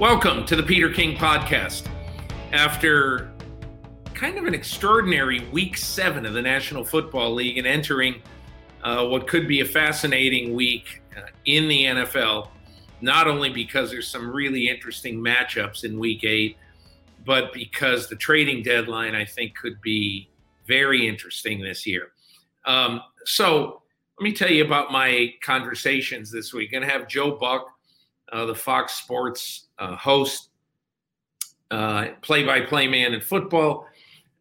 Welcome to the Peter King Podcast. After kind of an extraordinary week seven of the National Football League and entering uh, what could be a fascinating week uh, in the NFL, not only because there's some really interesting matchups in week eight, but because the trading deadline, I think, could be very interesting this year. Um, so let me tell you about my conversations this week. Going to have Joe Buck, uh, the Fox Sports uh, host, play by play man in football.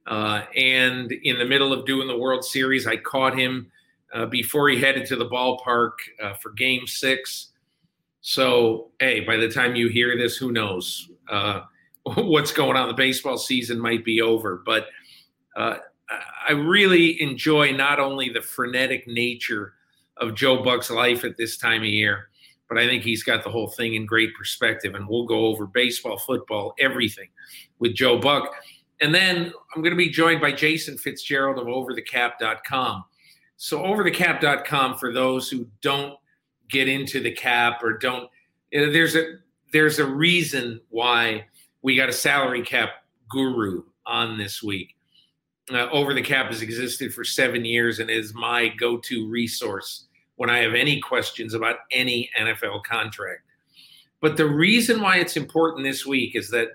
Uh, and in the middle of doing the World Series, I caught him uh, before he headed to the ballpark uh, for game six. So, hey, by the time you hear this, who knows what's going on? The baseball season might be over. But I really enjoy not only the frenetic nature of Joe Buck's life at this time of year, but I think he's got the whole thing in great perspective. And we'll go over baseball, football, everything with Joe Buck. And then I'm going to be joined by Jason Fitzgerald of overthecap.com. So, overthecap.com, for those who don't get into the cap or don't, there's a there's a reason why we got a salary cap guru on this week. Uh, Over the Cap has existed for seven years and is my go to resource when I have any questions about any NFL contract. But the reason why it's important this week is that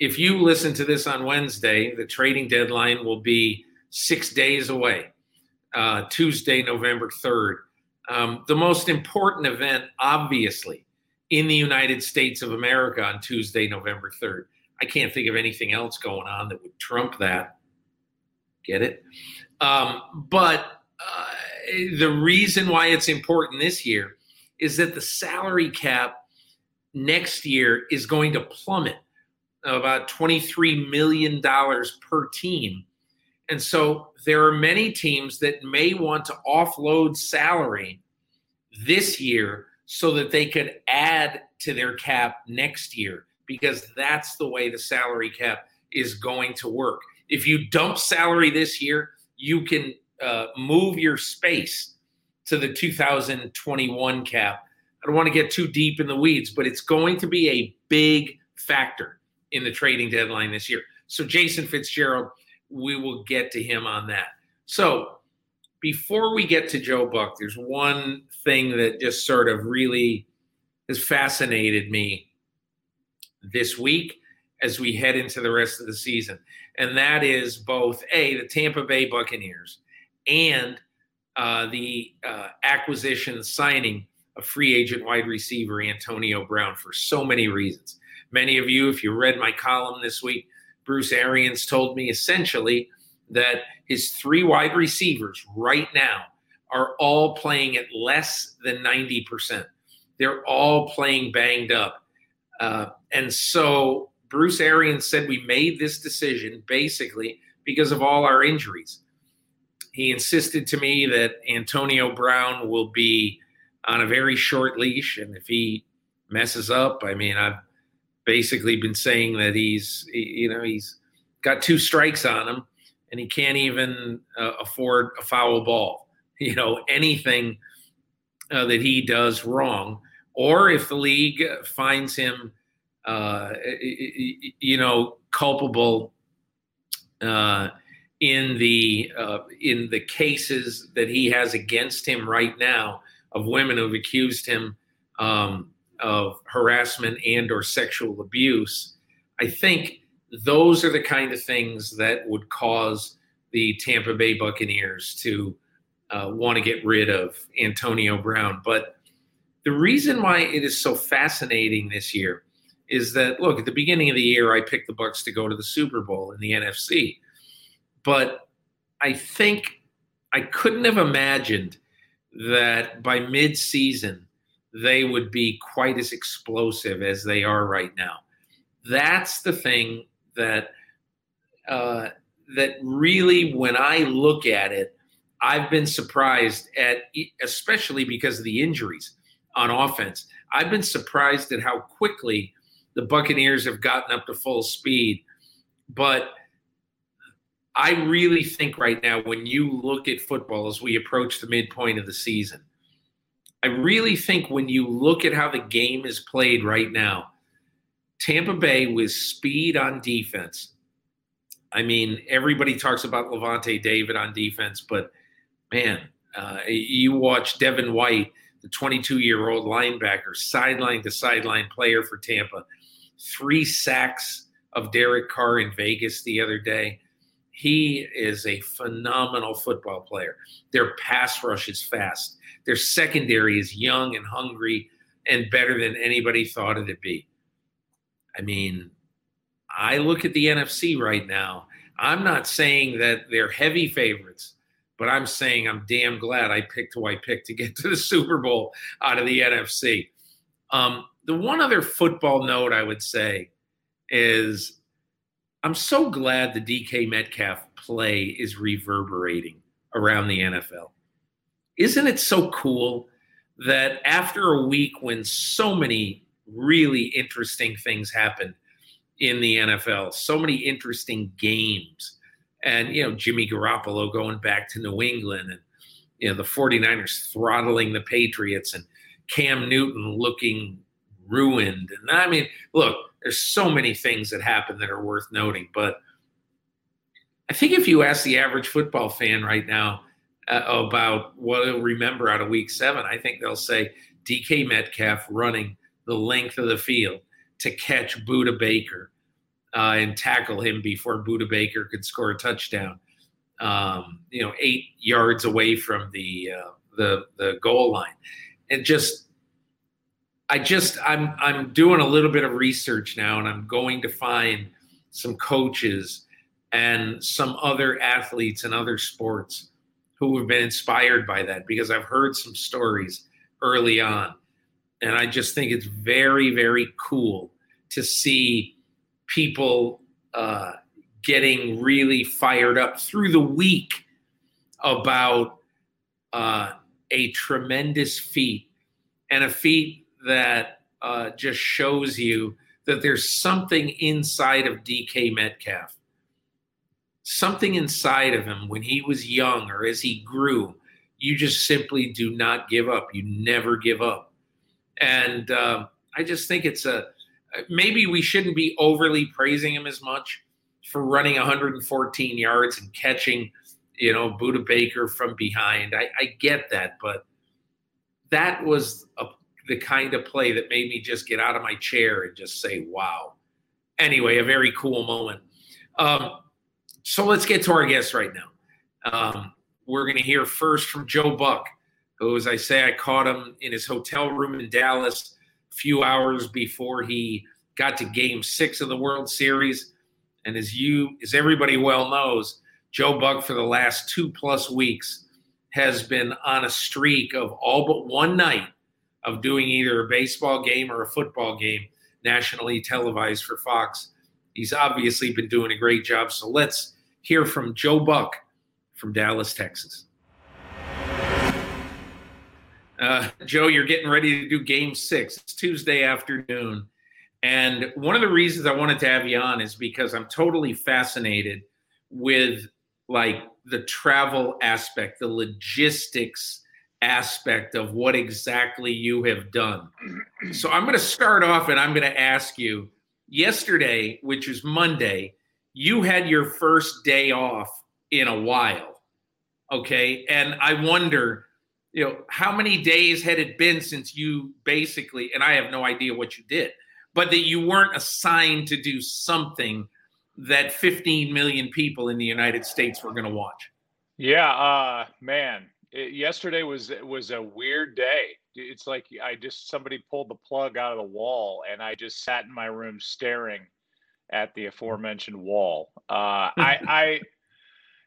if you listen to this on Wednesday, the trading deadline will be six days away, uh, Tuesday, November 3rd. Um, the most important event, obviously, in the United States of America on Tuesday, November 3rd. I can't think of anything else going on that would trump that. Get it? Um, but uh, the reason why it's important this year is that the salary cap next year is going to plummet about $23 million per team. And so there are many teams that may want to offload salary this year so that they could add to their cap next year because that's the way the salary cap is going to work. If you dump salary this year, you can uh, move your space to the 2021 cap. I don't want to get too deep in the weeds, but it's going to be a big factor in the trading deadline this year. So, Jason Fitzgerald, we will get to him on that. So, before we get to Joe Buck, there's one thing that just sort of really has fascinated me this week as we head into the rest of the season. And that is both A, the Tampa Bay Buccaneers and uh, the uh, acquisition signing of free agent wide receiver Antonio Brown for so many reasons. Many of you, if you read my column this week, Bruce Arians told me essentially that his three wide receivers right now are all playing at less than 90%. They're all playing banged up. Uh, and so Bruce Arians said we made this decision basically because of all our injuries. He insisted to me that Antonio Brown will be on a very short leash, and if he messes up, I mean, I've basically been saying that he's, you know, he's got two strikes on him, and he can't even uh, afford a foul ball. You know, anything uh, that he does wrong, or if the league finds him, uh, you know, culpable uh, in the uh, in the cases that he has against him right now of women who've accused him um, of harassment and or sexual abuse. I think those are the kind of things that would cause the Tampa Bay Buccaneers to uh, want to get rid of Antonio Brown. But the reason why it is so fascinating this year is that look at the beginning of the year I picked the Bucks to go to the Super Bowl in the NFC, but I think I couldn't have imagined that by mid-season they would be quite as explosive as they are right now. That's the thing that uh, that really, when I look at it, I've been surprised at, especially because of the injuries on offense. I've been surprised at how quickly the Buccaneers have gotten up to full speed. But I really think right now, when you look at football as we approach the midpoint of the season, I really think when you look at how the game is played right now, Tampa Bay with speed on defense. I mean, everybody talks about Lavonte David on defense, but man, uh, you watch Devin White, the 22 year old linebacker, sideline to sideline player for Tampa, three sacks of Derek Carr in Vegas the other day. He is a phenomenal football player. Their pass rush is fast. Their secondary is young and hungry and better than anybody thought it'd be. I mean, I look at the NFC right now. I'm not saying that they're heavy favorites, but I'm saying I'm damn glad I picked who I picked to get to the Super Bowl out of the NFC. Um, the one other football note I would say is I'm so glad the DK Metcalf play is reverberating around the NFL isn't it so cool that after a week when so many really interesting things happened in the NFL, so many interesting games, and you know, Jimmy Garoppolo going back to New England and you know, the 49ers throttling the Patriots and Cam Newton looking ruined. And I mean, look, there's so many things that happen that are worth noting, but I think if you ask the average football fan right now, uh, about what they'll remember out of week seven. I think they'll say DK Metcalf running the length of the field to catch Budda Baker uh, and tackle him before Budda Baker could score a touchdown. Um, you know, eight yards away from the uh, the the goal line, and just I just I'm I'm doing a little bit of research now, and I'm going to find some coaches and some other athletes and other sports who have been inspired by that because I've heard some stories early on. And I just think it's very, very cool to see people uh, getting really fired up through the week about uh, a tremendous feat and a feat that uh, just shows you that there's something inside of DK Metcalf something inside of him when he was young or as he grew, you just simply do not give up. You never give up. And uh, I just think it's a maybe we shouldn't be overly praising him as much for running 114 yards and catching, you know, Budda Baker from behind. I, I get that, but that was a, the kind of play that made me just get out of my chair and just say, wow. Anyway, a very cool moment. Um, so let's get to our guest right now. Um, we're going to hear first from Joe Buck, who, as I say, I caught him in his hotel room in Dallas a few hours before he got to Game Six of the World Series. And as you, as everybody well knows, Joe Buck for the last two plus weeks has been on a streak of all but one night of doing either a baseball game or a football game nationally televised for Fox. He's obviously been doing a great job. So let's hear from Joe Buck from Dallas, Texas. Uh, Joe, you're getting ready to do game six. It's Tuesday afternoon. And one of the reasons I wanted to have you on is because I'm totally fascinated with like the travel aspect, the logistics aspect of what exactly you have done. So I'm going to start off and I'm going to ask you yesterday, which is Monday, you had your first day off in a while. Okay. And I wonder, you know, how many days had it been since you basically, and I have no idea what you did, but that you weren't assigned to do something that 15 million people in the United States were going to watch? Yeah, uh, man, it, yesterday was was a weird day. It's like I just somebody pulled the plug out of the wall, and I just sat in my room staring at the aforementioned wall. Uh, I, I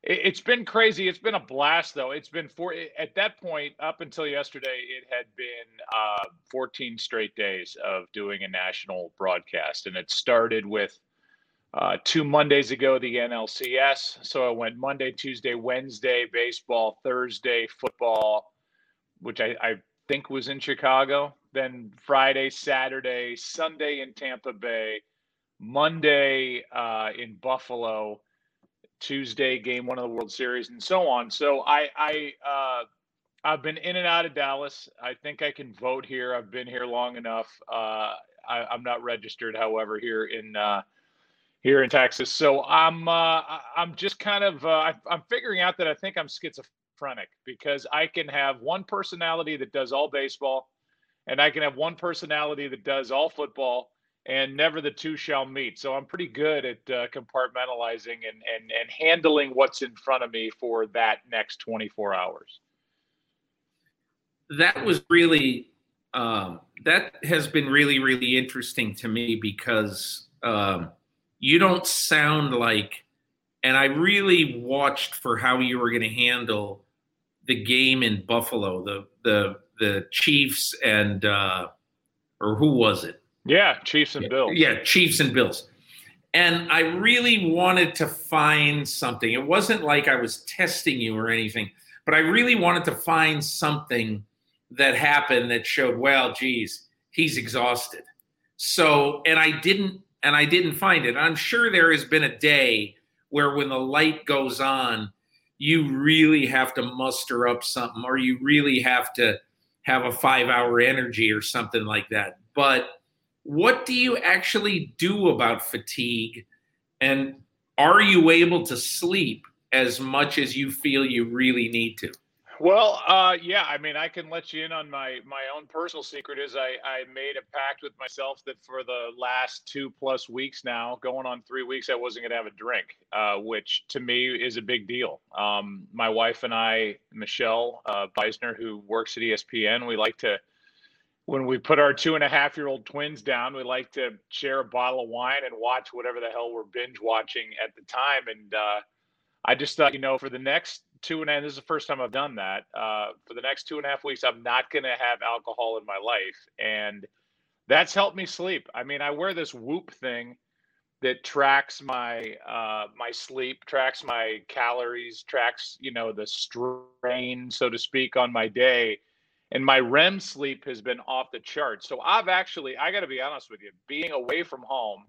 it's been crazy. It's been a blast, though. It's been four at that point up until yesterday. It had been uh, 14 straight days of doing a national broadcast, and it started with uh, two Mondays ago, the NLCS. So I went Monday, Tuesday, Wednesday, baseball, Thursday, football, which I, I think was in Chicago. Then Friday, Saturday, Sunday in Tampa Bay, Monday uh, in Buffalo, Tuesday game one of the World Series, and so on. So I I uh, I've been in and out of Dallas. I think I can vote here. I've been here long enough. Uh, I, am not registered, however, here in uh, here in Texas. So I'm uh, I'm just kind of uh, I'm figuring out that I think I'm schizophrenic because I can have one personality that does all baseball, and I can have one personality that does all football, and never the two shall meet. So I'm pretty good at uh, compartmentalizing and and and handling what's in front of me for that next 24 hours. That was really um, that has been really really interesting to me because. Um, you don't sound like and I really watched for how you were going to handle the game in Buffalo, the the the Chiefs and uh or who was it? Yeah, Chiefs and Bills. Yeah, Chiefs and Bills. And I really wanted to find something. It wasn't like I was testing you or anything, but I really wanted to find something that happened that showed, well, geez, he's exhausted. So, and I didn't and I didn't find it. I'm sure there has been a day where when the light goes on, you really have to muster up something or you really have to have a five hour energy or something like that. But what do you actually do about fatigue? And are you able to sleep as much as you feel you really need to? Well, uh, yeah, I mean, I can let you in on my my own personal secret. Is I I made a pact with myself that for the last two plus weeks now, going on three weeks, I wasn't going to have a drink, uh, which to me is a big deal. Um, my wife and I, Michelle uh, Beisner, who works at ESPN, we like to when we put our two and a half year old twins down, we like to share a bottle of wine and watch whatever the hell we're binge watching at the time. And uh, I just thought, you know, for the next two and a half, this is the first time I've done that. Uh, for the next two and a half weeks, I'm not going to have alcohol in my life. And that's helped me sleep. I mean, I wear this whoop thing that tracks my uh, my sleep, tracks my calories, tracks, you know, the strain, so to speak, on my day. And my REM sleep has been off the charts. So I've actually, I got to be honest with you, being away from home,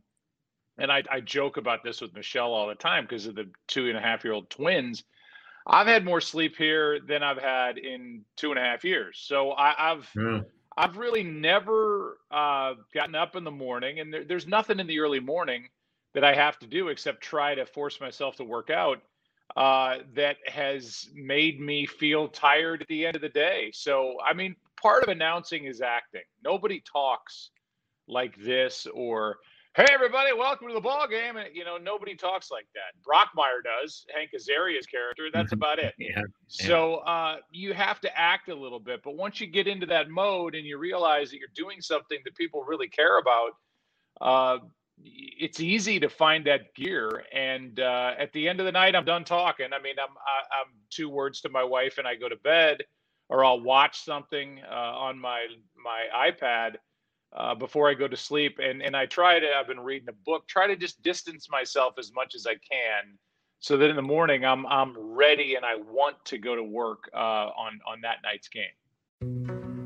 and I, I joke about this with Michelle all the time because of the two and a half year old twins I've had more sleep here than I've had in two and a half years. So I, have yeah. I've really never uh, gotten up in the morning, and there, there's nothing in the early morning that I have to do except try to force myself to work out uh, that has made me feel tired at the end of the day. So I mean, part of announcing is acting. Nobody talks like this or hey everybody welcome to the ball game and you know nobody talks like that. Brockmire does hank azaria's character. That's mm-hmm. about it. Yeah, so uh, you have to act a little bit but once you get into that mode and you realize that you're doing something that people really care about uh, it's easy to find that gear. And uh, at the end of the night i'm done talking. I mean i'm I, am two words to my wife and i go to bed or i'll watch something uh, on my my ipad uh, before I go to sleep. And and I try to. I've been reading a book. Try to just distance myself as much as I can, so that in the morning I'm I'm ready and I want to go to work uh, on on that night's game.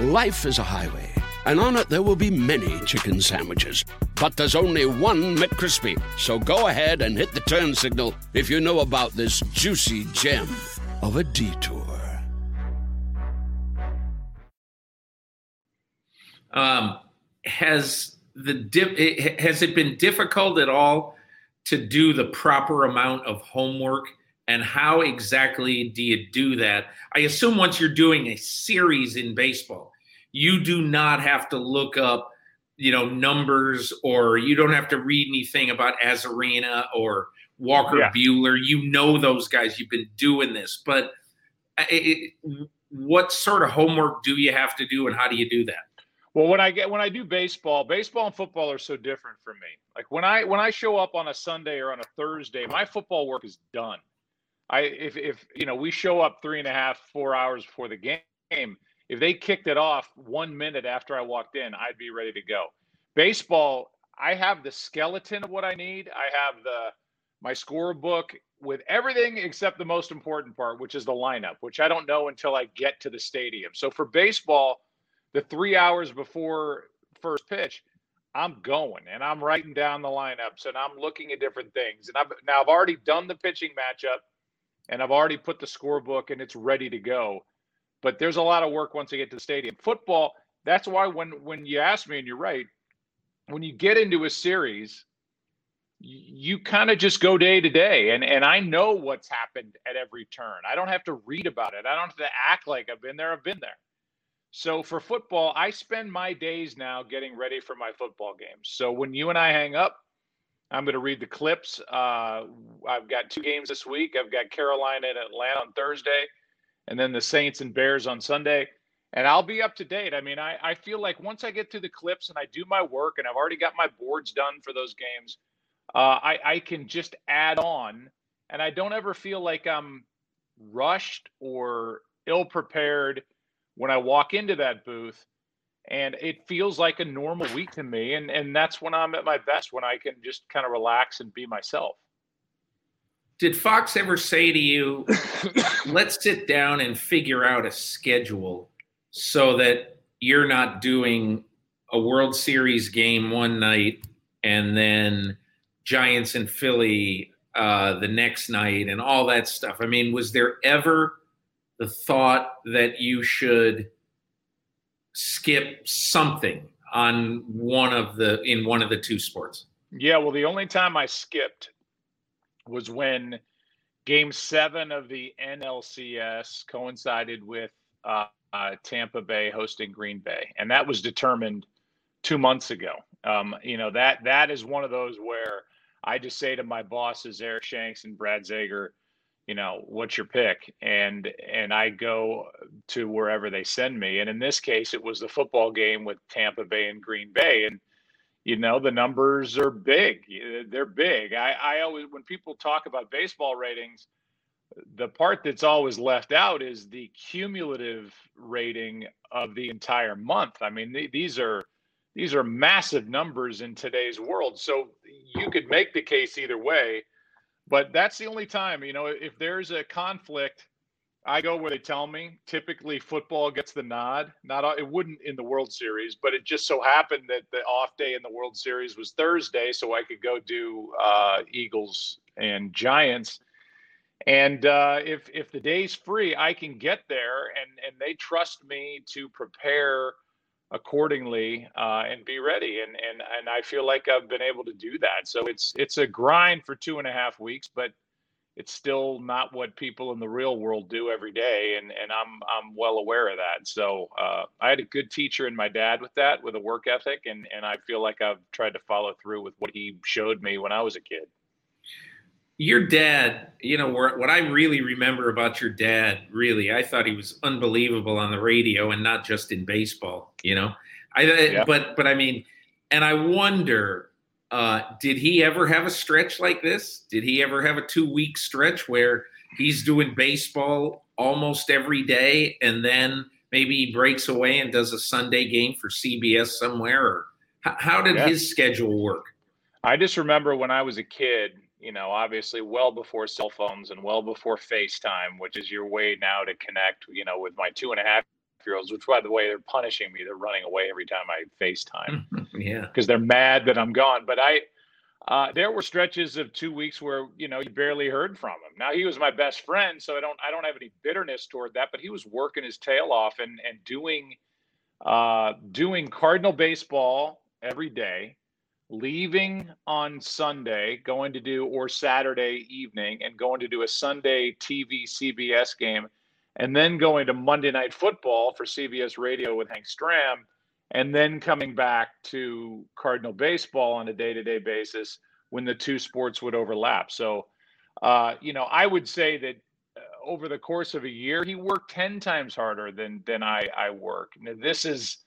Life is a highway, and on it there will be many chicken sandwiches. But there's only one McCrispy. So go ahead and hit the turn signal if you know about this juicy gem of a detour. Um, has the dip, has it been difficult at all to do the proper amount of homework? And how exactly do you do that? I assume once you're doing a series in baseball, you do not have to look up, you know, numbers or you don't have to read anything about Arozarena or Walker yeah. Buehler. You know those guys. You've been doing this, but uh, it, what sort of homework do you have to do, and how do you do that? Well, when I get when I do baseball, baseball and football are so different for me. Like when I when I show up on a Sunday or on a Thursday, my football work is done. I if if you know we show up three and a half four hours before the game, if they kicked it off one minute after I walked in, I'd be ready to go. Baseball, I have the skeleton of what I need. I have the my scorebook with everything except the most important part, which is the lineup, which I don't know until I get to the stadium. So for baseball the three hours before first pitch, I'm going and I'm writing down the lineups and I'm looking at different things. And I've now I've already done the pitching matchup and I've already put the scorebook and it's ready to go. But there's a lot of work once I get to the stadium. Football, that's why when when you ask me, and you're right, when you get into a series, you kind of just go day to day and and I know what's happened at every turn. I don't have to read about it. I don't have to act like I've been there. I've been there. So for football, I spend my days now getting ready for my football games. So when you and I hang up, I'm going to read the clips. Uh, I've got two games this week. I've got Carolina and Atlanta on Thursday, and then the Saints and Bears on Sunday. And I'll be up to date. I mean, I, I feel like once I get through the clips and I do my work and I've already got my boards done for those games, uh, I, I can just add on. And I don't ever feel like I'm rushed or ill prepared when I walk into that booth and it feels like a normal week to me and and that's when I'm at my best when I can just kind of relax and be myself. Did Fox ever say to you, "Let's sit down and figure out a schedule so that you're not doing a World Series game one night and then Giants and Philly uh, the next night and all that stuff?" I mean, was there ever the thought that you should skip something on one of the in one of the two sports? Yeah, well, the only time I skipped was when Game Seven of the NLCS coincided with uh, uh, Tampa Bay hosting Green Bay, and that was determined two months ago. Um, you know that that is one of those where I just say to my bosses, Eric Shanks and Brad Zager, you know what's your pick? And and i go to wherever they send me. And in this case it was the football game with tampa bay and green bay. And you know the numbers are big they're big. I i always when people talk about baseball ratings the part that's always left out is the cumulative rating of the entire month. I mean th- these are these are massive numbers in today's world. So you could make the case either way but that's the only time, you know, if there's a conflict, I go where they tell me. Typically, football gets the nod. Not it wouldn't in the World Series, but it just so happened that the off day in the World Series was Thursday, so I could go do uh, Eagles and Giants. And uh, if if the day's free, I can get there, and and they trust me to prepare accordingly uh, and be ready. And and and I feel like I've been able to do that. So it's it's a grind for two and a half weeks, but it's still not what people in the real world do every day, and and I'm I'm well aware of that. So uh, I had a good teacher in my dad with that, with a work ethic, and and I feel like I've tried to follow through with what he showed me when I was a kid. Your dad, you know, what I really remember about your dad, really, I thought he was unbelievable on the radio and not just in baseball. You know, I yeah. but but I mean, and I wonder uh, did he ever have a stretch like this? Did he ever have a two week stretch where he's doing baseball almost every day and then maybe he breaks away and does a Sunday game for CBS somewhere? Or how, how did yeah. his schedule work? I just remember when I was a kid, you know, obviously well before cell phones and well before FaceTime, which is your way now to connect, you know, with my two and a half year olds, which by the way, they're punishing me. They're running away every time I FaceTime. Yeah. Because they're mad that I'm gone. But I uh, there were stretches of two weeks where, you know, you barely heard from him. Now he was my best friend, so I don't I don't have any bitterness toward that, but he was working his tail off and and doing uh doing Cardinal baseball every day, leaving on Sunday, going to do or Saturday evening and going to do a Sunday TV CBS game and then going to Monday Night Football for CBS Radio with Hank Stram, and then coming back to Cardinal baseball on a day to day basis when the two sports would overlap. So, uh, you know, I would say that uh, over the course of a year, he worked 10 times harder than, than I, I work. Now, this is,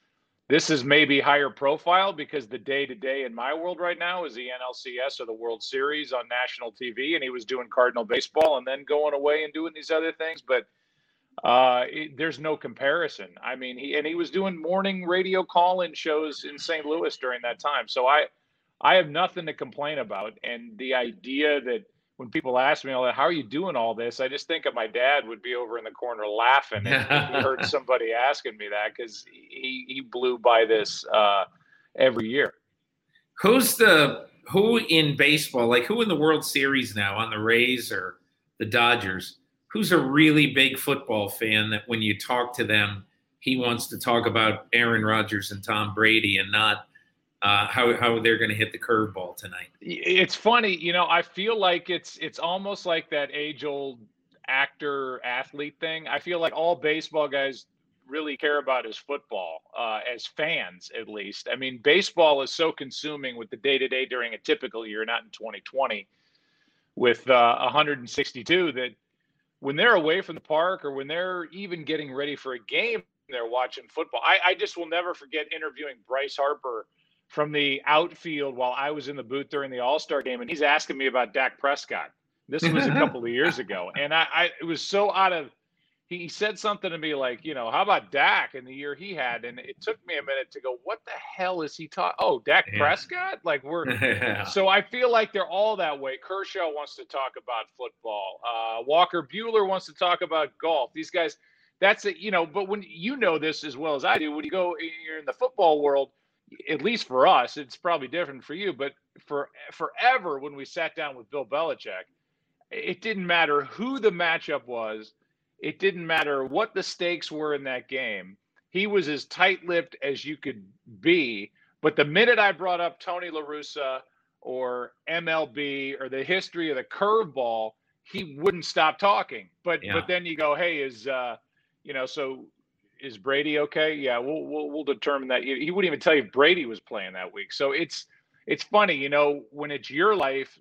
this is maybe higher profile because the day to day in my world right now is the NLCS or the World Series on national TV, and he was doing Cardinal baseball and then going away and doing these other things. But uh, it, there's no comparison. I mean, he and he was doing morning radio call-in shows in St. Louis during that time. So I, I have nothing to complain about. And the idea that when people ask me, "How are you doing all this?" I just think of my dad would be over in the corner laughing if he heard somebody asking me that because he he blew by this uh, every year. Who's the who in baseball? Like who in the World Series now on the Rays or the Dodgers? Who's a really big football fan that when you talk to them, he wants to talk about Aaron Rodgers and Tom Brady and not uh, how how they're going to hit the curveball tonight. It's funny, you know. I feel like it's it's almost like that age old actor athlete thing. I feel like all baseball guys really care about is football, uh, as fans at least. I mean, baseball is so consuming with the day to day during a typical year, not in 2020, with uh, 162 that when they're away from the park or when they're even getting ready for a game, they're watching football. I, I just will never forget interviewing Bryce Harper from the outfield while I was in the booth during the All Star game, and he's asking me about Dak Prescott. This was a couple of years ago, and I, I it was so out of he said something to me like, you know, how about Dak in the year he had? And it took me a minute to go, what the hell is he talking? Oh, Dak yeah. Prescott? Like we're yeah. so I feel like they're all that way. Kershaw wants to talk about football. Uh, Walker Buehler wants to talk about golf. These guys, that's it, you know. But when you know this as well as I do, when you go, you're in the football world. At least for us, it's probably different for you. But for forever, when we sat down with Bill Belichick, it didn't matter who the matchup was it didn't matter what the stakes were in that game. He was as tight-lipped as you could be. But the minute I brought up Tony La Russa or MLB or the history of the curveball, he wouldn't stop talking. But yeah. but then you go, hey, is uh, you know, so is Brady okay? Yeah, we'll we'll, we'll determine that. He wouldn't even tell you if Brady was playing that week. So it's it's funny, you know, when it's your life,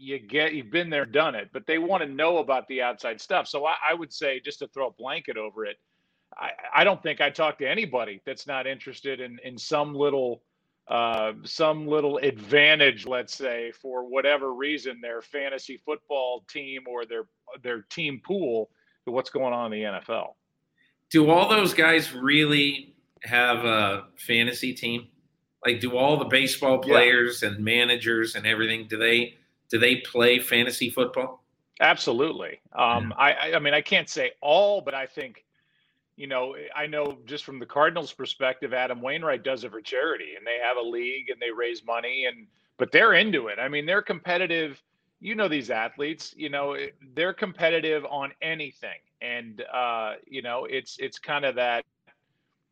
you get you've been there, done it, but they want to know about the outside stuff. So I, I would say just to throw a blanket over it, I, I don't think I talk to anybody that's not interested in in some little uh, some little advantage, let's say, for whatever reason, their fantasy football team or their their team pool to what's going on in the NFL. Do all those guys really have a fantasy team? Like, do all the baseball players yeah. and managers and everything? Do they do they play fantasy football? Absolutely. Um, yeah. I, I mean, I can't say all, but I think, you know, I know just from the Cardinals' perspective, Adam Wainwright does it for charity, and they have a league and they raise money, and but they're into it. I mean, they're competitive. You know these athletes. You know they're competitive on anything, and uh, you know it's it's kind of that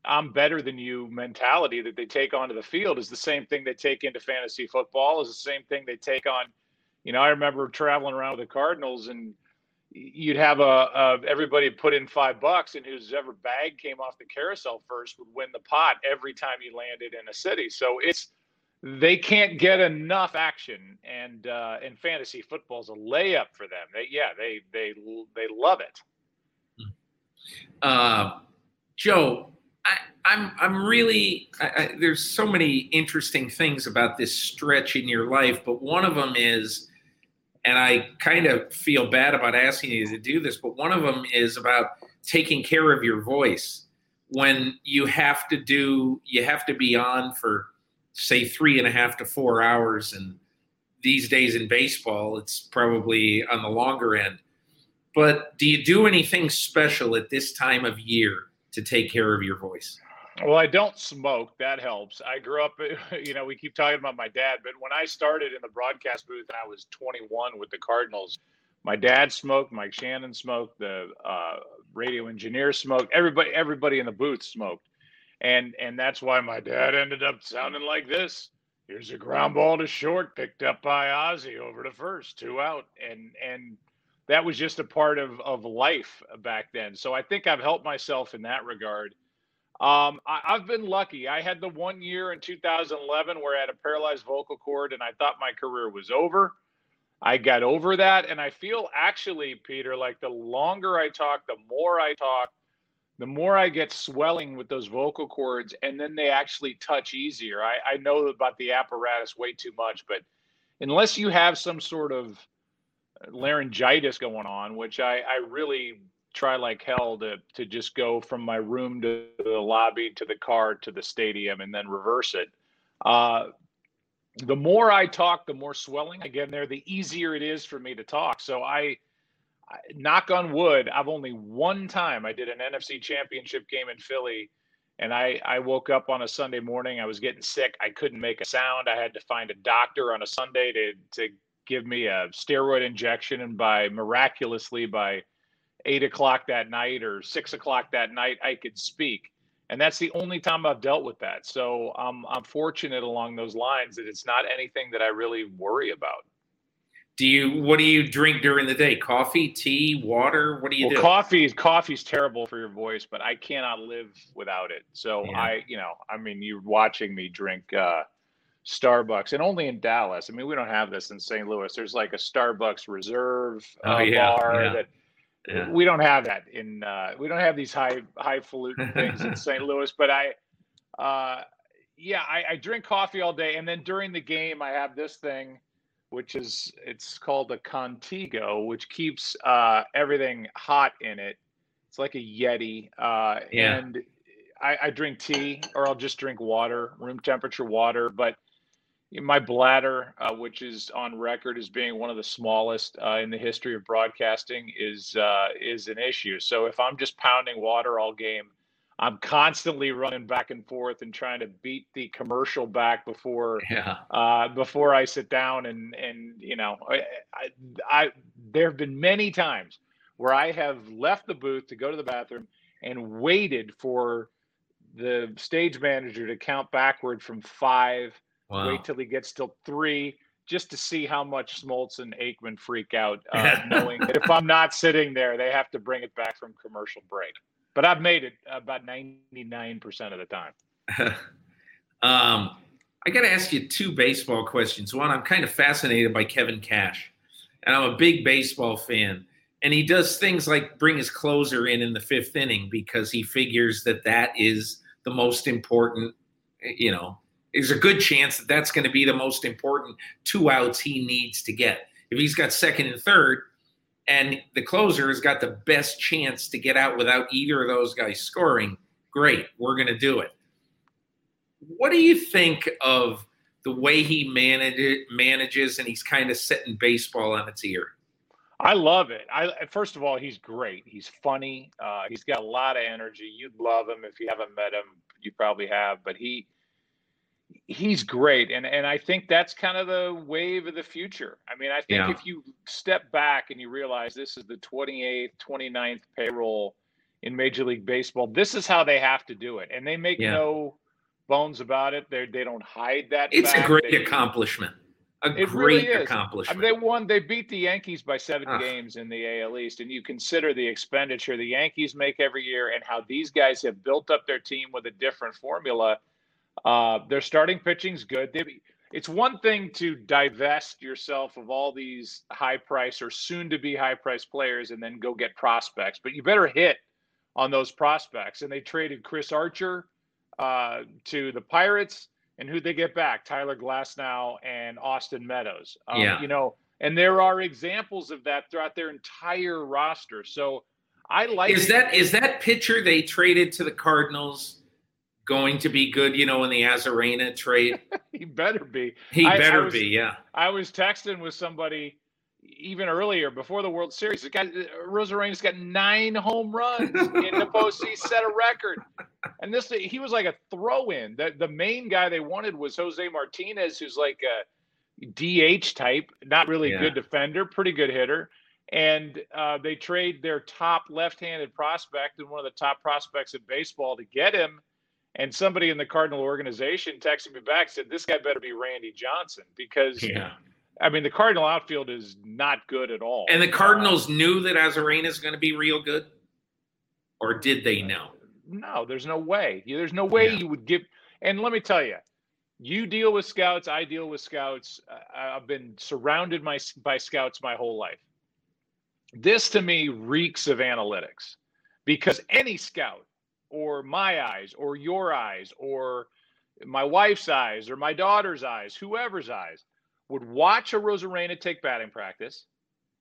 I'm better than you mentality that they take onto the field is the same thing they take into fantasy football is the same thing they take on You know, I remember traveling around with the Cardinals and you'd have a, a, everybody put in five bucks and whoever bag came off the carousel first would win the pot every time you landed in a city. So it's they can't get enough action and uh and fantasy football's a layup for them. They yeah they they they love it. Uh joe I, I'm I'm really I, I, there's so many interesting things about this stretch in your life, but one of them is and I kind of feel bad about asking you to do this, but one of them is about taking care of your voice. When you have to do you have to be on for say three and a half to four hours and these days in baseball it's probably on the longer end. But do you do anything special at this time of year to take care of your voice well, I don't smoke. That helps. I grew up, you know, we keep talking about my dad, but when I started in the broadcast booth and I was 21 with the Cardinals, my dad smoked, Mike Shannon smoked, the uh, radio engineer smoked, everybody, everybody in the booth smoked. And, and that's why my dad ended up sounding like this. Here's a ground ball to short, picked up by Ozzie over to first, two out. And, and that was just a part of, of life back then. So I think I've helped myself in that regard um, I, have been lucky. I had the one year in 2011 where I had a paralyzed vocal cord and I thought my career was over. I got over that. And I feel actually, Peter, like the longer I talk, the more I talk, the more I get swelling with those vocal cords, and then they actually touch easier. I, I know about the apparatus way too much, but unless you have some sort of laryngitis going on, which I, I really try like hell to to just go from my room to the lobby to the car to the stadium and then reverse it. Uh, the more I talk, the more swelling I get in there, the easier it is for me to talk. So I, I knock on wood, I've only one time I did an NFC championship game in Philly and I, I woke up on a Sunday morning. I was getting sick. I couldn't make a sound. I had to find a doctor on a Sunday to to give me a steroid injection. And by miraculously, by eight o'clock that night or six o'clock that night, I could speak. And that's the only time I've dealt with that. So um, I'm fortunate along those lines that it's not anything that I really worry about. Do you? What do you drink during the day? Coffee, tea, water? What do you well, do? Coffee. Coffee's terrible for your voice, but I cannot live without it. So yeah. I, you know, I mean, you're watching me drink uh, Starbucks, and only in Dallas. I mean, we don't have this in St. Louis. There's like a Starbucks Reserve uh, oh, yeah, bar yeah. that yeah. we don't have that in uh, we don't have these high highfalutin things in St. Louis. But I, uh, yeah, I, I, drink coffee all day, and then during the game, I have this thing, which is it's called a Contigo, which keeps uh, everything hot in it. It's like a Yeti, uh, yeah. and I, I drink tea, or I'll just drink water, room temperature water, but my bladder, uh, which is on record as being one of the smallest uh, in the history of broadcasting, is uh, is an issue. So if I'm just pounding water all game, I'm constantly running back and forth and trying to beat the commercial back before yeah. Uh, before I sit down and and you know I, I, I there have been many times where I have left the booth to go to the bathroom and waited for the stage manager to count backward from five Wow. Wait till he gets till three just to see how much Smoltz and Aikman freak out, uh, knowing that if I'm not sitting there, they have to bring it back from commercial break. But I've made it about 99% of the time. um, I got to ask you two baseball questions. One, I'm kind of fascinated by Kevin Cash, and I'm a big baseball fan. And he does things like bring his closer in in the fifth inning because he figures that that is the most important, you know, there's a good chance that that's going to be the most important two outs he needs to get. If he's got second and third, and the closer has got the best chance to get out without either of those guys scoring, great, we're going to do it. What do you think of the way he manage, manages and he's kind of setting baseball on its ear? I love it. I first of all, he's great. He's funny. Uh, he's got a lot of energy. You'd love him if you haven't met him. You probably have, but he he's great and and I think that's kind of the wave of the future. I mean, I think yeah. if you step back and you realize this is the 28th, 29th payroll in Major League Baseball, this is how they have to do it. And they make yeah. no bones about it. They they don't hide that. It's fact. a great they, accomplishment. a it great really is. I accomplishment. mean, they won. They beat the Yankees by seven games in the AL East, and you consider the expenditure the Yankees make every year, and how these guys have built up their team with a different formula. Uh, their starting pitching's good. They, it's one thing to divest yourself of all these high price or soon to be high price players and then go get prospects, but you better hit on those prospects. And they traded Chris Archer uh, to the Pirates, and who they get back? Tyler Glasnow and Austin Meadows. Um, Yeah. You know, and there are examples of that throughout their entire roster. So I like is that is that pitcher they traded to the Cardinals going to be good? You know, in the Arozarena trade, he better be. he I- I better was- be. Yeah, I was texting with somebody even earlier before the World Series. The guy Arozarena's got nine home runs in the postseason, set a record. And this he was like a throw-in. The the main guy they wanted was Jose Martinez, who's like a DH type, not really Yeah. good defender, pretty good hitter. And uh, they trade their top left-handed prospect and one of the top prospects in baseball to get him. And somebody in the Cardinal organization texted me back said, "This guy better be Randy Johnson because yeah. I mean, the Cardinal outfield is not good at all. And the Uh, Cardinals knew that Arozarena is going to be real good, or did they know? no, there's no way. There's no way Yeah. you would give. And let me tell you, you deal with scouts. I deal with scouts. I've been surrounded my, by scouts my whole life. This to me reeks of analytics because any scout or my eyes or your eyes or my wife's eyes or my daughter's eyes, whoever's eyes, would watch Arozarena take batting practice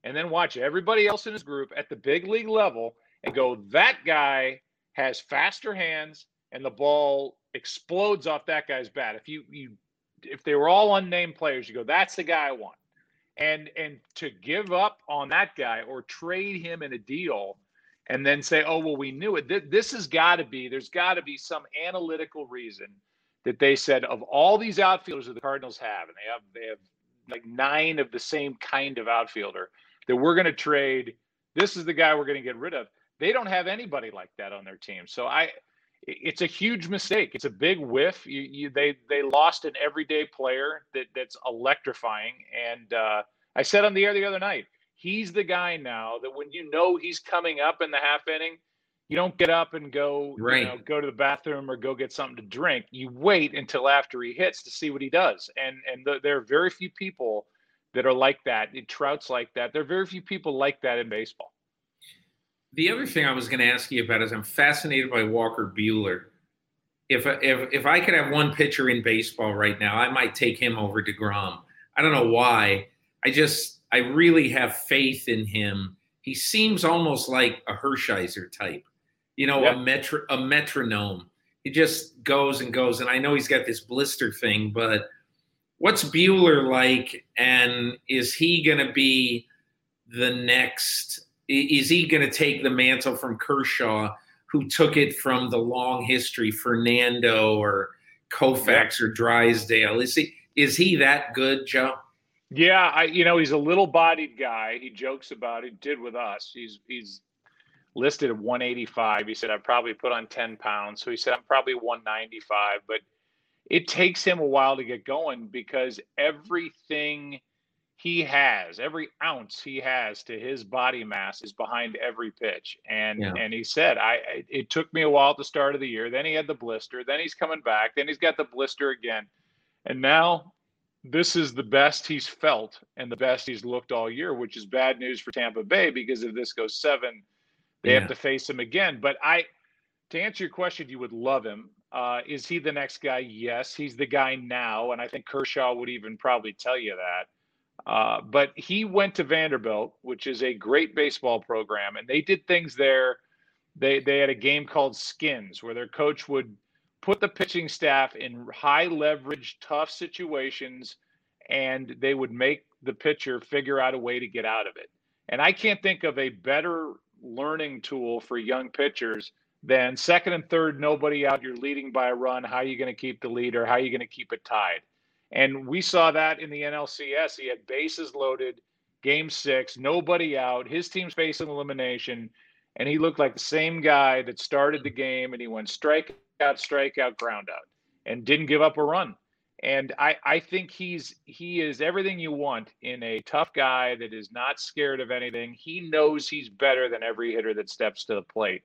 and then watch everybody else in his group at the big league level and go, that guy has faster hands and the ball explodes off that guy's bat. If you you if they were all unnamed players, you go, that's the guy I want. And and to give up on that guy or trade him in a deal and then say, oh well, we knew it. Th- This has got to be, there's got to be some analytical reason that they said of all these outfielders that the Cardinals have, and they have they have like nine of the same kind of outfielder that we're going to trade. This is the guy we're going to get rid of. They don't have anybody like that on their team. So I, it's a huge mistake. It's a big whiff. You, you they they lost an everyday player that that's electrifying. And uh, I said on the air the other night, he's the guy now that when you know he's coming up in the half inning, you don't get up and go Right. you know, go to the bathroom or go get something to drink. You wait until after he hits to see what he does. And and th- there are very few people that are like that. Trout's like that. There are very few people like that in baseball. The other thing I was going to ask you about is I'm fascinated by Walker Buehler. If if if I could have one pitcher in baseball right now, I might take him over deGrom. I don't know why. I just I really have faith in him. He seems almost like a Hershiser type, you know, Yeah. a metro a metronome. He just goes and goes, and I know he's got this blister thing, but what's Buehler like, and is he going to be the next? Is he going to take the mantle from Kershaw, who took it from the long history Fernando or Koufax or Drysdale? Is he is he that good, Joe? Yeah, I you know he's a little bodied guy. He jokes about it. Did with us. He's he's listed at 185. He said I probably put on 10 pounds. So he said I'm probably 195. But it takes him a while to get going because everything he has, every ounce he has to his body mass is behind every pitch. And Yeah. and he said I I- it took me a while at the start of the year. Then he had the blister. Then he's coming back. Then he's got the blister again. And now this is the best he's felt and the best he's looked all year, which is bad news for Tampa Bay because if this goes seven, they Yeah. have to face him again. But I, to answer your question, you would love him. Uh, is he the next guy? Yes, he's the guy now, and I think Kershaw would even probably tell you that. Uh, but he went to Vanderbilt, which is a great baseball program, and they did things there. They they had a game called Skins, where their coach would put the pitching staff in high leverage, tough situations, and they would make the pitcher figure out a way to get out of it. And I can't think of a better learning tool for young pitchers than second and third, nobody out, you're leading by a run. How are you going to keep the lead or how are you going to keep it tied? And we saw that in the NLCS. He had bases loaded, game six, nobody out. His team's facing elimination. And he looked like the same guy that started the game and he went strikeout, strikeout, ground out and didn't give up a run. And I, I think he's he is everything you want in a tough guy that is not scared of anything. He knows he's better than every hitter that steps to the plate.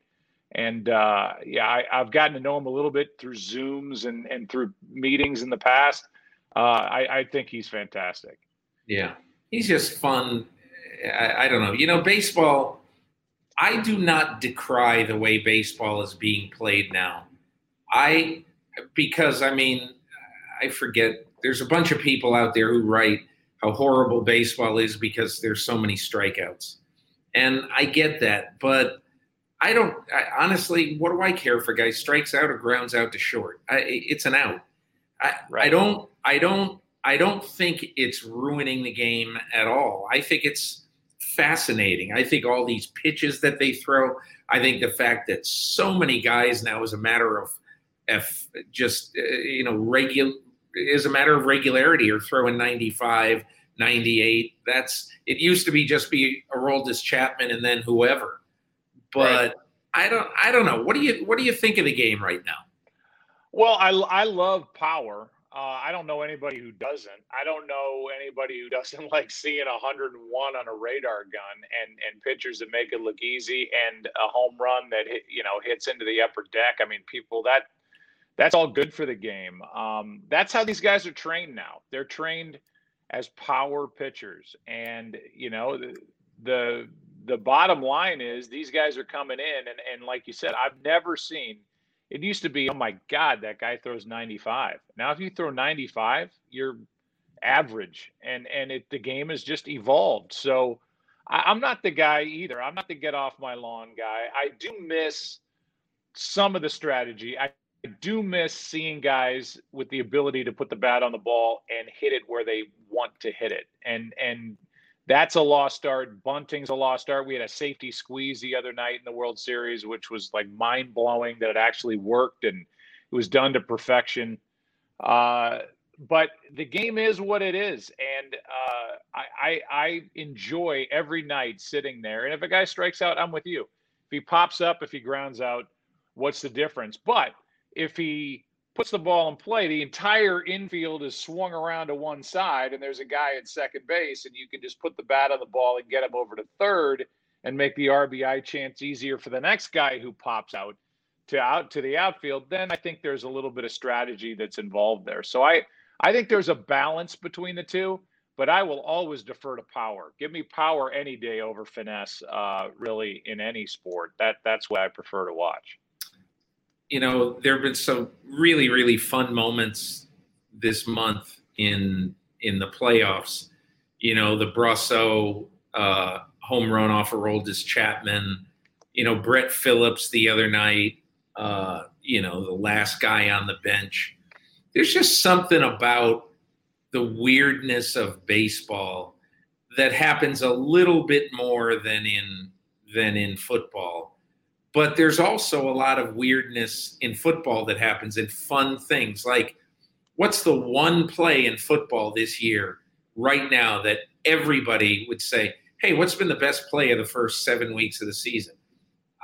And uh, yeah, I, have gotten to know him a little bit through Zooms and, and through meetings in the past. Uh, I, I think he's fantastic. Yeah, he's just fun. I, I don't know. You know, baseball. I do not decry the way baseball is being played now. I because I mean, I forget. There's a bunch of people out there who write how horrible baseball is because there's so many strikeouts, and I get that, but I don't. I, honestly, what do I care if a guy strikes out or grounds out to short? I, it's an out. I, right. I don't. I don't. I don't think it's ruining the game at all. I think it's fascinating. I think all these pitches that they throw. I think the fact that so many guys now is a matter of, if just uh, you know regular is a matter of regularity or throwing 95, 98. That's it used to be just be Aroldis Chapman and then whoever. But right. I don't I don't know. What do you what do you think of the game right now? Well, I I love power. Uh, I don't know anybody who doesn't. I don't know anybody who doesn't like seeing 101 on a radar gun and and pitchers that make it look easy and a home run that hit, you know hits into the upper deck. I mean, people that that's all good for the game. Um, that's how these guys are trained now. They're trained as power pitchers, and you know the the, the bottom line is these guys are coming in, and and like you said, I've never seen it used to be, oh my God, that guy throws 95. Now, if you throw 95, you're average, and and it the game has just evolved. So I, I'm not the guy either. I'm not the get off my lawn guy. I do miss some of the strategy. I do miss seeing guys with the ability to put the bat on the ball and hit it where they want to hit it. And and that's a lost art. Bunting's a lost art. We had a safety squeeze the other night in the World Series, which was like mind blowing that it actually worked and it was done to perfection. Uh, but the game is what it is, and uh, I, I, I enjoy every night sitting there. And if a guy strikes out, I'm with you. If he pops up, if he grounds out, what's the difference? But if he puts the ball in play, the entire infield is swung around to one side, and there's a guy at second base, and you can just put the bat on the ball and get him over to third and make the RBI chance easier for the next guy who pops out to out to the outfield, then I think there's a little bit of strategy that's involved there. So I I think there's a balance between the two, but I will always defer to power. Give me power any day over finesse, uh, really in any sport. That that's what I prefer to watch you know, there have been some really, really fun moments this month in in the playoffs. You know, the Brosseau uh, home run off of Aroldis Chapman. You know, Brett Phillips the other night. Uh, you know, the last guy on the bench. There's just something about the weirdness of baseball that happens a little bit more than in than in football but there's also a lot of weirdness in football that happens and fun things like what's the one play in football this year right now that everybody would say hey what's been the best play of the first seven weeks of the season?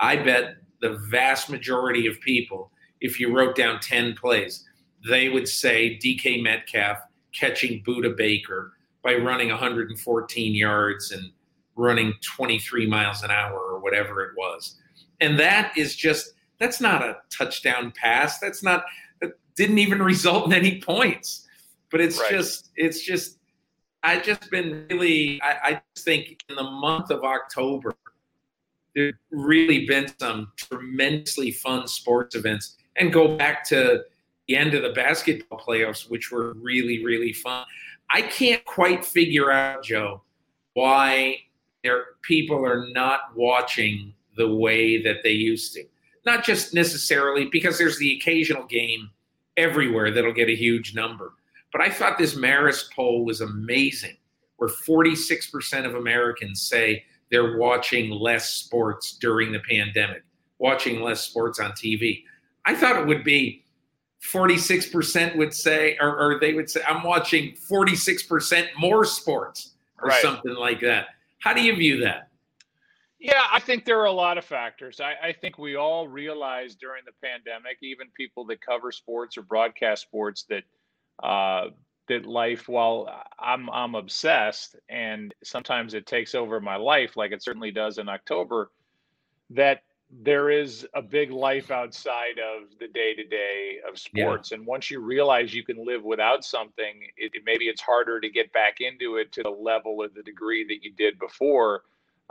I bet the vast majority of people if you wrote down 10 plays they would say dk metcalf catching Budda Baker by running 114 yards and running 23 miles an hour or whatever it was and that is just that's not a touchdown pass. That's not that didn't even result in any points. But it's right. just it's just I just been really I, I just think in the month of October there's really been some tremendously fun sports events and go back to the end of the basketball playoffs, which were really, really fun. I can't quite figure out, Joe, why there people are not watching the way that they used to. Not just necessarily because there's the occasional game everywhere that'll get a huge number. But I thought this Marist poll was amazing, where 46% of Americans say they're watching less sports during the pandemic, watching less sports on TV. I thought it would be 46% would say, or, or they would say, I'm watching 46% more sports or right. something like that. How do you view that? Yeah, I think there are a lot of factors. I, I, think we all realized during the pandemic, even people that cover sports or broadcast sports, that uh, that life, while I'm I'm obsessed, and sometimes it takes over my life, like it certainly does in October, that there is a big life outside of the day to day of sports. Yeah. And once you realize you can live without something, it, maybe it's harder to get back into it to the level or the degree that you did before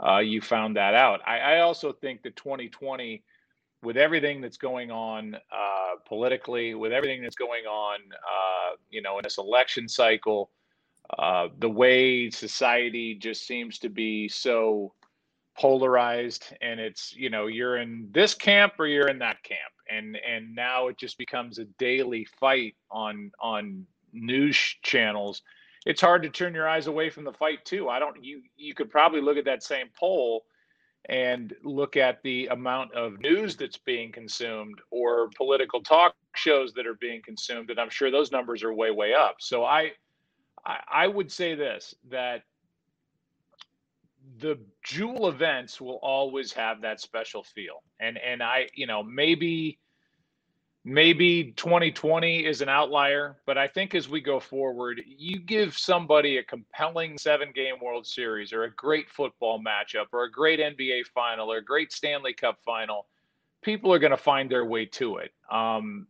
uh, you found that out. I, I, also think that 2020, with everything that's going on uh, politically, with everything that's going on, uh, you know, in this election cycle, uh, the way society just seems to be so polarized and it's you know you're in this camp or you're in that camp and and now it just becomes a daily fight on on news channels it's hard to turn your eyes away from the fight too. I don't you you could probably look at that same poll and look at the amount of news that's being consumed or political talk shows that are being consumed and i'm sure those numbers are way way up. So i i, I would say this that the jewel events will always have that special feel. And and i you know maybe maybe 2020 is an outlier but i think as we go forward you give somebody a compelling seven game world series or a great football matchup or a great nba final or a great stanley cup final people are going to find their way to it. Um,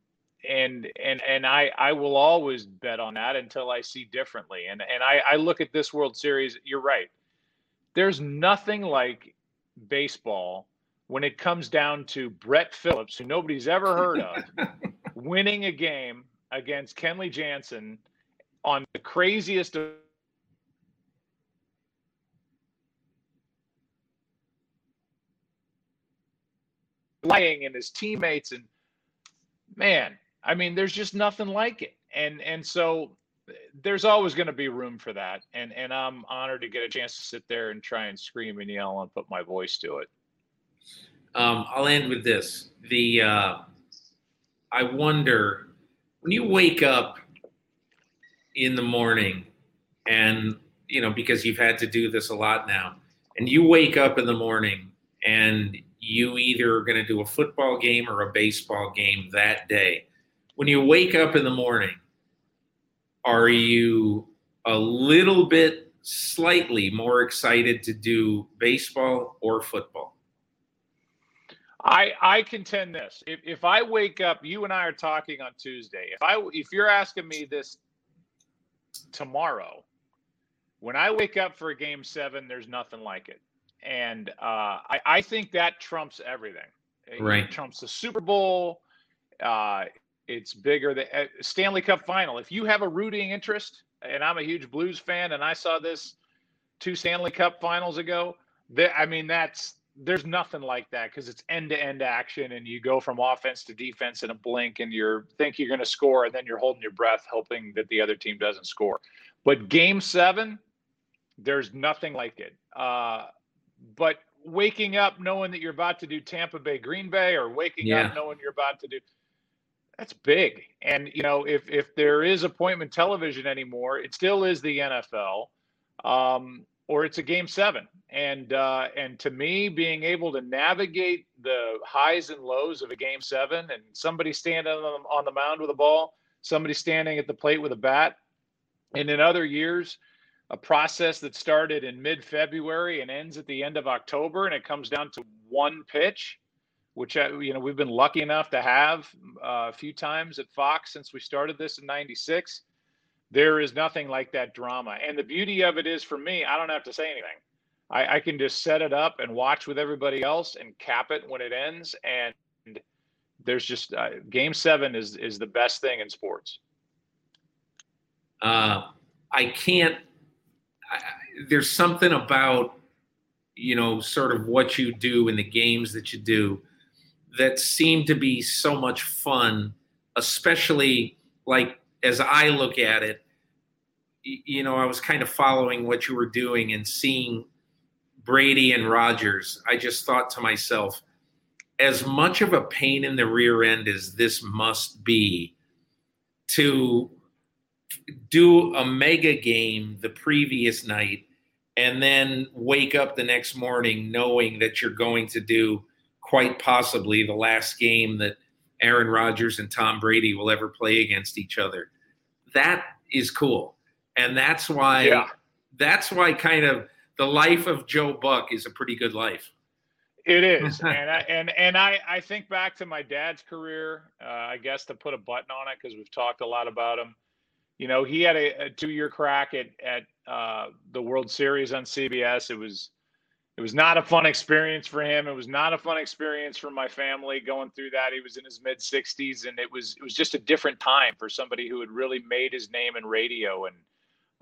and and and i i will always bet on that until i see differently. And and i i look at this world series you're right. There's nothing like baseball when it comes down to Brett Phillips, who nobody's ever heard of, winning a game against Kenley Jansen on the craziest of lying and his teammates and man i mean there's just nothing like it. And and so there's always going to be room for that. And and i'm honored to get a chance to sit there and try and scream and yell and put my voice to it um, i'll end with this the uh, i wonder when you wake up in the morning and you know because you've had to do this a lot now and you wake up in the morning and you either are going to do a football game or a baseball game that day when you wake up in the morning are you a little bit slightly more excited to do baseball or football? I I contend this. If if I wake up, you and I are talking on Tuesday. If I if you're asking me this tomorrow, when I wake up for a game seven, there's nothing like it. And uh, I, I think that trumps everything. Right. It trumps the Super Bowl. Uh, it's bigger than uh, Stanley Cup final. If you have a rooting interest, and I'm a huge Blues fan, and I saw this two Stanley Cup finals ago, that I mean, that's there's nothing like that because it's end to end action, and you go from offense to defense in a blink, and you're think you're going to score, and then you're holding your breath, hoping that the other team doesn't score. But Game Seven, there's nothing like it. Uh, but waking up knowing that you're about to do Tampa Bay Green Bay, or waking yeah. up knowing you're about to do that's big. And you know, if if there is appointment television anymore, it still is the NFL, um, or it's a game seven. And uh, and to me, being able to navigate the highs and lows of a game seven, and somebody standing on the, on the mound with a ball, somebody standing at the plate with a bat, and in other years, a process that started in mid-February and ends at the end of October, and it comes down to one pitch which uh, you know we've been lucky enough to have uh, a few times at Fox since we started this in '96. There is nothing like that drama, and the beauty of it is for me, I don't have to say anything. I, I can just set it up and watch with everybody else and cap it when it ends. And there's just uh, Game Seven is is the best thing in sports. Uh, I can't. I, there's something about you know sort of what you do in the games that you do that seem to be so much fun, especially like as I look at it, you know, I was kind of following what you were doing and seeing Brady and Rodgers. I just thought to myself, as much of a pain in the rear end as this must be to do a mega game the previous night and then wake up the next morning knowing that you're going to do quite possibly the last game that Aaron Rodgers and Tom Brady will ever play against each other. that is cool. And that's why yeah. that's why kind of the life of Joe Buck is a pretty good life. It is, and I, and and I I think back to my dad's career. Uh, I guess to put a button on it because we've talked a lot about him. You know, he had a, a two-year crack at at uh, the World Series on CBS. It was it was not a fun experience for him. It was not a fun experience for my family going through that. He was in his mid 60s, and it was it was just a different time for somebody who had really made his name in radio. And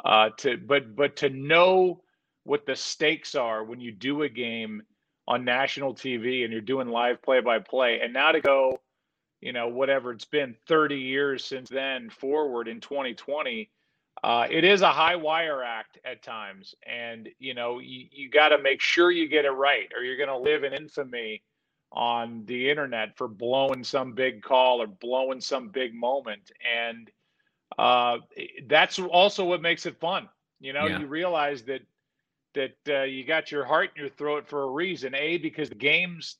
uh, to but but to know what the stakes are when you do a game on national TV and you're doing live play by play, and now to go, you know, whatever it's been 30 years since then forward in 2020 uh, it is a high wire act at times, and you know you, you got to make sure you get it right, or you're going to live in infamy on the internet for blowing some big call or blowing some big moment, and uh, that's also what makes it fun. You know, yeah. you realize that that uh, you got your heart in your throat for a reason. A because the game's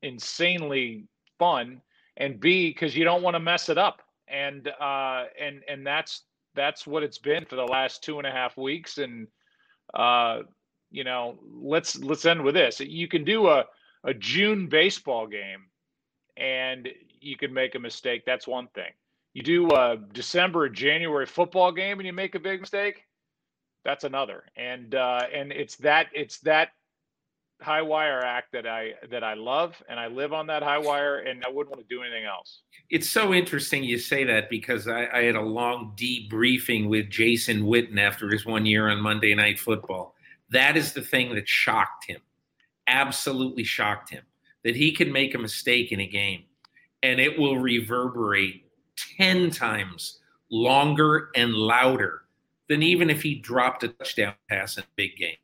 insanely fun, and B because you don't want to mess it up. And uh, and and that's that's what it's been for the last two and a half weeks. And uh, you know, let's let's end with this. You can do a a June baseball game, and you can make a mistake. That's one thing. You do a December, January football game, and you make a big mistake. That's another. And uh, and it's that it's that high wire act that I that I love and I live on that high wire and I wouldn't want to do anything else. It's so interesting you say that because I, I had a long debriefing with Jason Witten after his one year on Monday Night Football. That is the thing that shocked him, absolutely shocked him, that he can make a mistake in a game and it will reverberate 10 times longer and louder than even if he dropped a touchdown pass in a big game.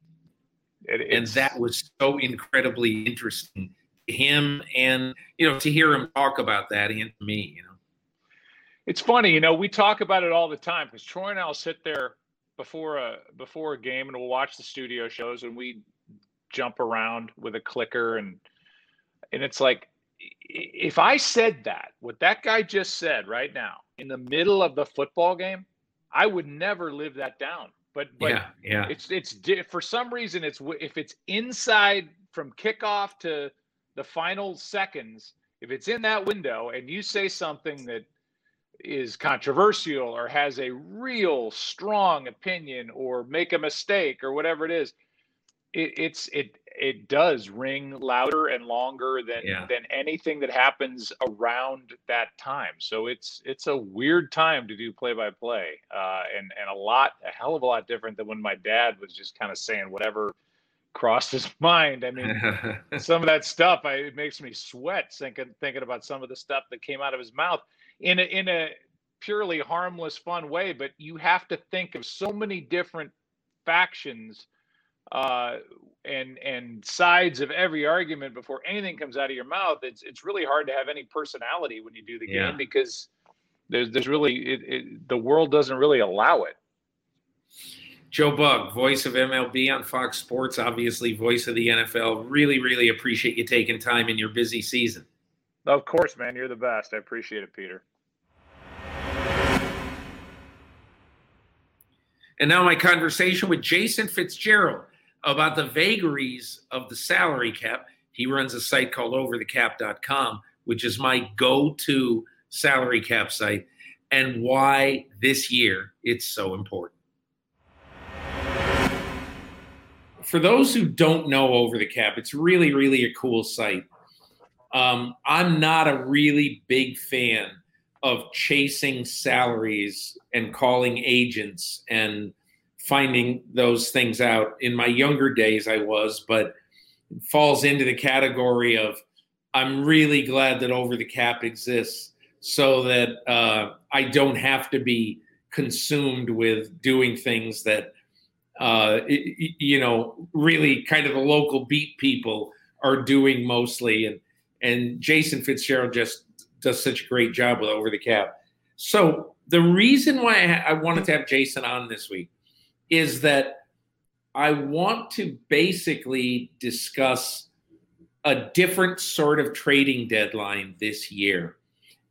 It, and that was so incredibly interesting to him and you know to hear him talk about that and to me you know. It's funny you know we talk about it all the time because troy and i'll sit there before a before a game and we'll watch the studio shows and we jump around with a clicker and and it's like if i said that what that guy just said right now in the middle of the football game i would never live that down but but yeah, yeah. it's it's for some reason it's if it's inside from kickoff to the final seconds, if it's in that window and you say something that is controversial or has a real strong opinion or make a mistake or whatever it is, it, it's it it does ring louder and longer than yeah. than anything that happens around that time. So it's it's a weird time to do play by play, and and a lot a hell of a lot different than when my dad was just kind of saying whatever crossed his mind. I mean, some of that stuff I, it makes me sweat thinking thinking about some of the stuff that came out of his mouth in a in a purely harmless, fun way. But you have to think of so many different factions uh, and and sides of every argument before anything comes out of your mouth, it's it's really hard to have any personality when you do the yeah. game because there's there's really it, it, the world doesn't really allow it. Joe Buck, voice of MLB on Fox Sports, obviously voice of the NFL. Really, really appreciate you taking time in your busy season. Of course, man. You're the best. I appreciate it, Peter. And now my conversation with Jason Fitzgerald about the vagaries of the salary cap. He runs a site called overthecap.com, which is my go to salary cap site, and why this year it's so important. For those who don't know Over the Cap, it's really, really a cool site. Um, I'm not a really big fan of chasing salaries and calling agents and finding those things out. In my younger days, I was, but falls into the category of I'm really glad that Over the Cap exists so that uh, I don't have to be consumed with doing things that, uh, you know, really kind of the local beat people are doing mostly. And, and Jason Fitzgerald just does such a great job with Over the Cap. So the reason why I, I wanted to have Jason on this week is that I want to basically discuss a different sort of trading deadline this year.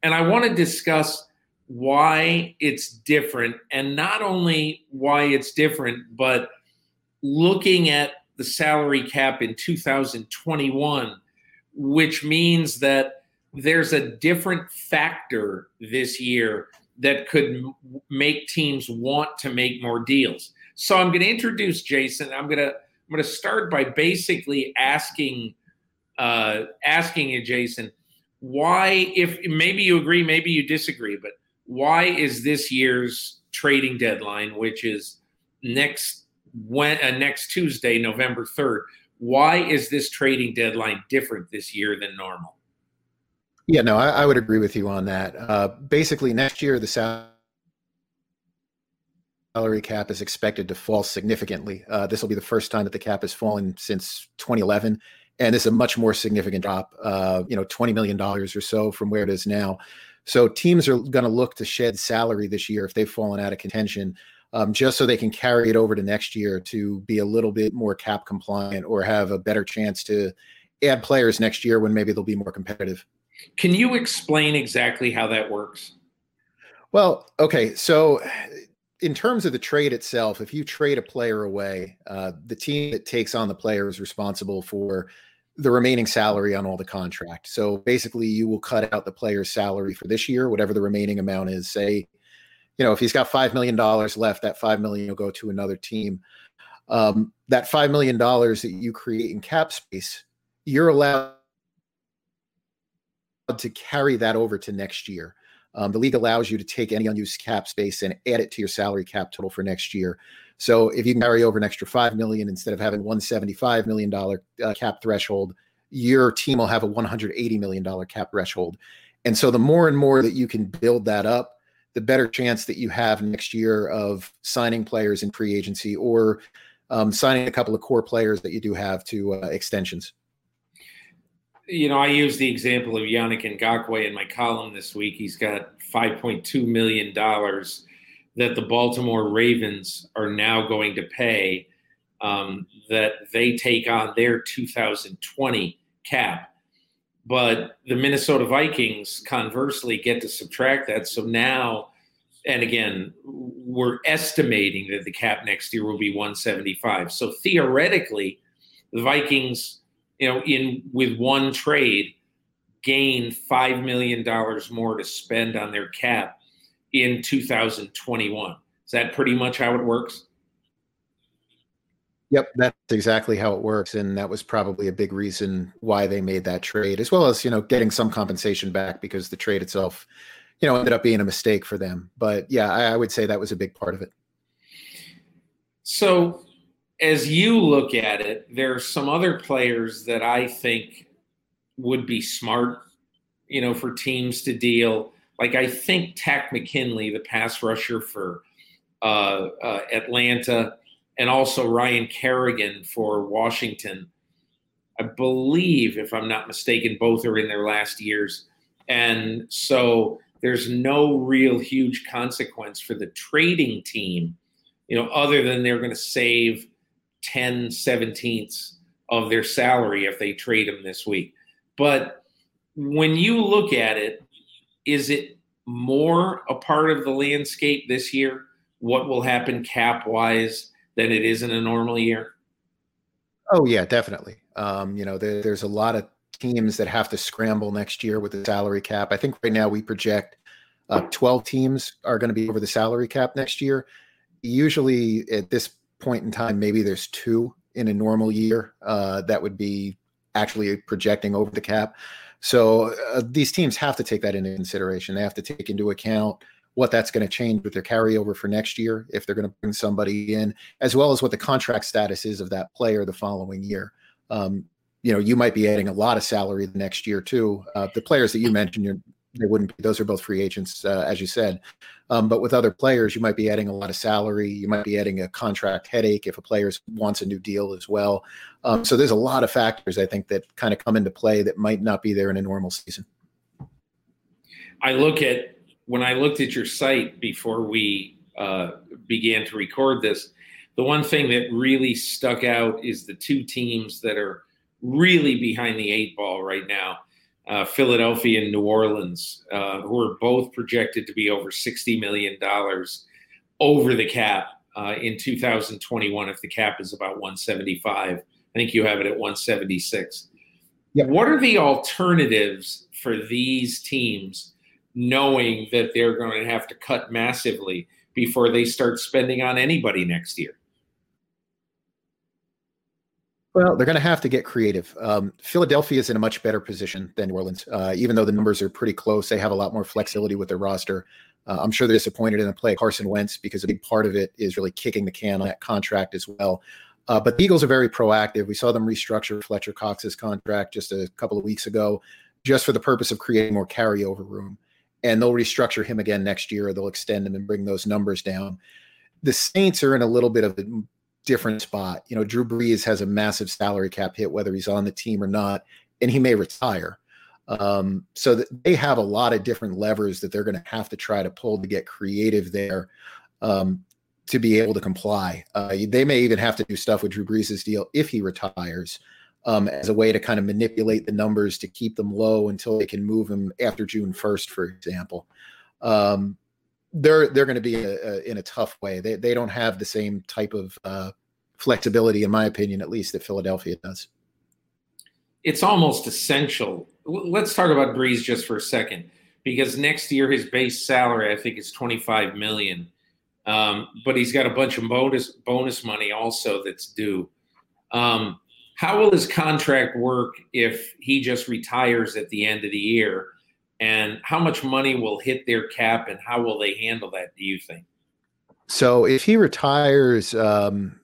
And I want to discuss why it's different, and not only why it's different, but looking at the salary cap in 2021, which means that there's a different factor this year that could make teams want to make more deals. So I'm going to introduce Jason. I'm going to I'm going to start by basically asking uh, asking you, Jason, why, if maybe you agree, maybe you disagree, but why is this year's trading deadline, which is next when uh, next Tuesday, November third, why is this trading deadline different this year than normal? Yeah, no, I, I would agree with you on that. Uh, basically, next year the salary cap is expected to fall significantly. Uh, this will be the first time that the cap has fallen since 2011, and this is a much more significant drop. Uh, you know, 20 million dollars or so from where it is now. So teams are going to look to shed salary this year if they've fallen out of contention, um, just so they can carry it over to next year to be a little bit more cap compliant or have a better chance to add players next year when maybe they'll be more competitive. Can you explain exactly how that works? Well, okay. So, in terms of the trade itself, if you trade a player away, uh, the team that takes on the player is responsible for the remaining salary on all the contract. So basically, you will cut out the player's salary for this year, whatever the remaining amount is. Say, you know, if he's got five million dollars left, that five million will go to another team. Um, that five million dollars that you create in cap space, you're allowed to carry that over to next year. Um, the league allows you to take any unused cap space and add it to your salary cap total for next year. So if you carry over an extra five million instead of having one seventy-five million dollar uh, cap threshold, your team will have a one hundred eighty million dollar cap threshold. And so the more and more that you can build that up, the better chance that you have next year of signing players in free agency or um, signing a couple of core players that you do have to uh, extensions you know, I use the example of Yannick Ngakoue in my column this week. He's got $5.2 million that the Baltimore Ravens are now going to pay um, that they take on their 2020 cap. But the Minnesota Vikings, conversely, get to subtract that. So now, and again, we're estimating that the cap next year will be 175. So theoretically, the Vikings you know, in with one trade, gain five million dollars more to spend on their cap in 2021. Is that pretty much how it works? Yep, that's exactly how it works, and that was probably a big reason why they made that trade, as well as you know getting some compensation back because the trade itself, you know, ended up being a mistake for them. But yeah, I, I would say that was a big part of it. So as you look at it, there are some other players that I think would be smart, you know, for teams to deal. Like I think Takk McKinley, the pass rusher for uh, uh, Atlanta, and also Ryan Kerrigan for Washington. I believe, if I'm not mistaken, both are in their last years. And so there's no real huge consequence for the trading team, you know, other than they're going to save 10 17ths of their salary if they trade him this week. But when you look at it, is it more a part of the landscape this year? What will happen cap wise than it is in a normal year? Oh yeah, definitely. Um, you know, there, there's a lot of teams that have to scramble next year with the salary cap. I think right now we project uh, 12 teams are going to be over the salary cap next year. Usually at this point in time, maybe there's two in a normal year uh, that would be actually projecting over the cap. So uh, these teams have to take that into consideration. They have to take into account what that's going to change with their carryover for next year if they're going to bring somebody in, as well as what the contract status is of that player the following year. Um, you know, you might be adding a lot of salary the next year too. Uh, the players that you mentioned, you're they wouldn't be. Those are both free agents, uh, as you said. Um, but with other players, you might be adding a lot of salary. You might be adding a contract headache if a player wants a new deal as well. Um, so there's a lot of factors I think that kind of come into play that might not be there in a normal season. I look at when I looked at your site before we uh, began to record this. The one thing that really stuck out is the two teams that are really behind the eight ball right now uh, Philadelphia and New Orleans, uh, who are both projected to be over $60 million over the cap uh, in 2021 if the cap is about 175. I think you have it at 176. Yep. What are the alternatives for these teams knowing that they're going to have to cut massively before they start spending on anybody next year? Well, they're going to have to get creative. Um, Philadelphia is in a much better position than New Orleans, uh, even though the numbers are pretty close. They have a lot more flexibility with their roster. Uh, I'm sure they're disappointed in the play Carson Wentz because a big part of it is really kicking the can on that contract as well. Uh, but the Eagles are very proactive. We saw them restructure Fletcher Cox's contract just a couple of weeks ago, just for the purpose of creating more carryover room. And they'll restructure him again next year. or They'll extend him and bring those numbers down. The Saints are in a little bit of a different spot. You know, Drew Brees has a massive salary cap hit, whether he's on the team or not, and he may retire. Um, so that they have a lot of different levers that they're going to have to try to pull to get creative there um, to be able to comply. Uh, they may even have to do stuff with Drew Brees' deal if he retires um, as a way to kind of manipulate the numbers to keep them low until they can move him after June 1st, for example. Um, they're they're going to be a, a, in a tough way. They they don't have the same type of uh, flexibility, in my opinion, at least that Philadelphia does. It's almost essential. Let's talk about Brees just for a second, because next year his base salary I think is twenty five million, um, but he's got a bunch of bonus bonus money also that's due. Um, how will his contract work if he just retires at the end of the year? And how much money will hit their cap and how will they handle that do you think? So if he retires um,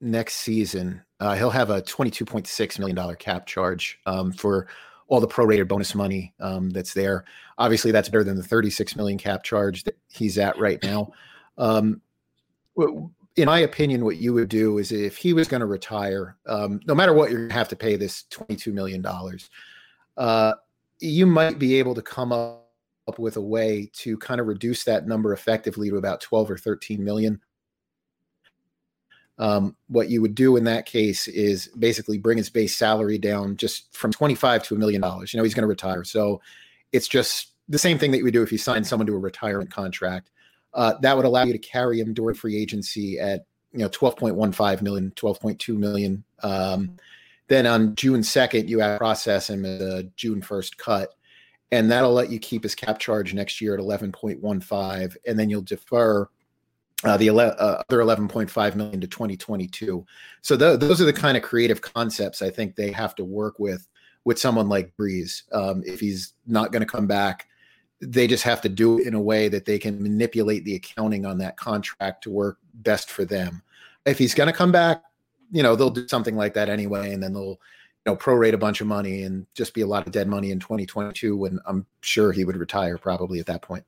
next season uh, he'll have a $22.6 million cap charge um, for all the prorated bonus money um, that's there. Obviously that's better than the 36 million cap charge that he's at right now. Um, in my opinion, what you would do is if he was going to retire, um, no matter what, you're going to have to pay this $22 million uh, you might be able to come up with a way to kind of reduce that number effectively to about 12 or 13 million. Um, what you would do in that case is basically bring his base salary down just from 25 to a million dollars. You know, he's going to retire. So it's just the same thing that you would do if you signed someone to a retirement contract. Uh, that would allow you to carry him during free agency at, you know, 12.15 million, 12.2 million. Um, then on June 2nd, you process him at a June 1st cut. And that'll let you keep his cap charge next year at 11.15. And then you'll defer uh, the ele- uh, other 11.5 million to 2022. So th- those are the kind of creative concepts I think they have to work with with someone like Brees. Um, if he's not going to come back, they just have to do it in a way that they can manipulate the accounting on that contract to work best for them. If he's going to come back, you know they'll do something like that anyway, and then they'll you know prorate a bunch of money and just be a lot of dead money in 2022 when I'm sure he would retire probably at that point.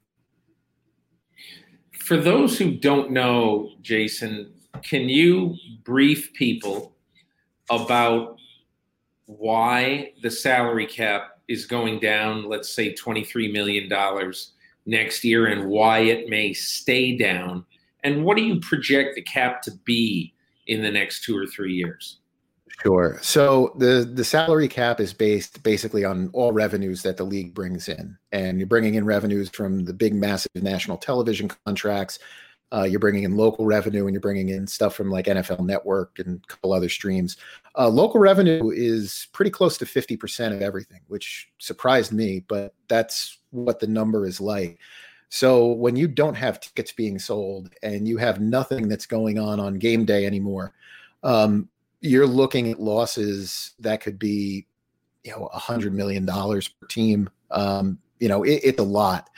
For those who don't know, Jason, can you brief people about why the salary cap is going down, let's say $23 million next year, and why it may stay down? And what do you project the cap to be in the next two or three years? Sure. So the the salary cap is based basically on all revenues that the league brings in, and you're bringing in revenues from the big, massive national television contracts. Uh, you're bringing in local revenue, and you're bringing in stuff from like NFL Network and a couple other streams. Uh, local revenue is pretty close to fifty percent of everything, which surprised me, but that's what the number is like. So when you don't have tickets being sold and you have nothing that's going on on game day anymore, um, you're looking at losses that could be, you know, a hundred million dollars per team. Um, you know, it, it's a lot.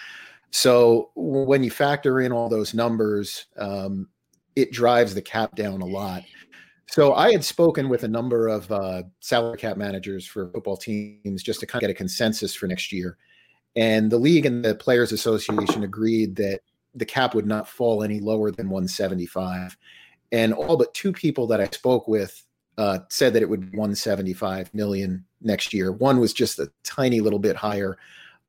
So when you factor in all those numbers, um, it drives the cap down a lot. So I had spoken with a number of uh, salary cap managers for football teams just to kind of get a consensus for next year. And the league and the Players Association agreed that the cap would not fall any lower than 175. And all but two people that I spoke with uh, said that it would be 175 million next year. One was just a tiny little bit higher.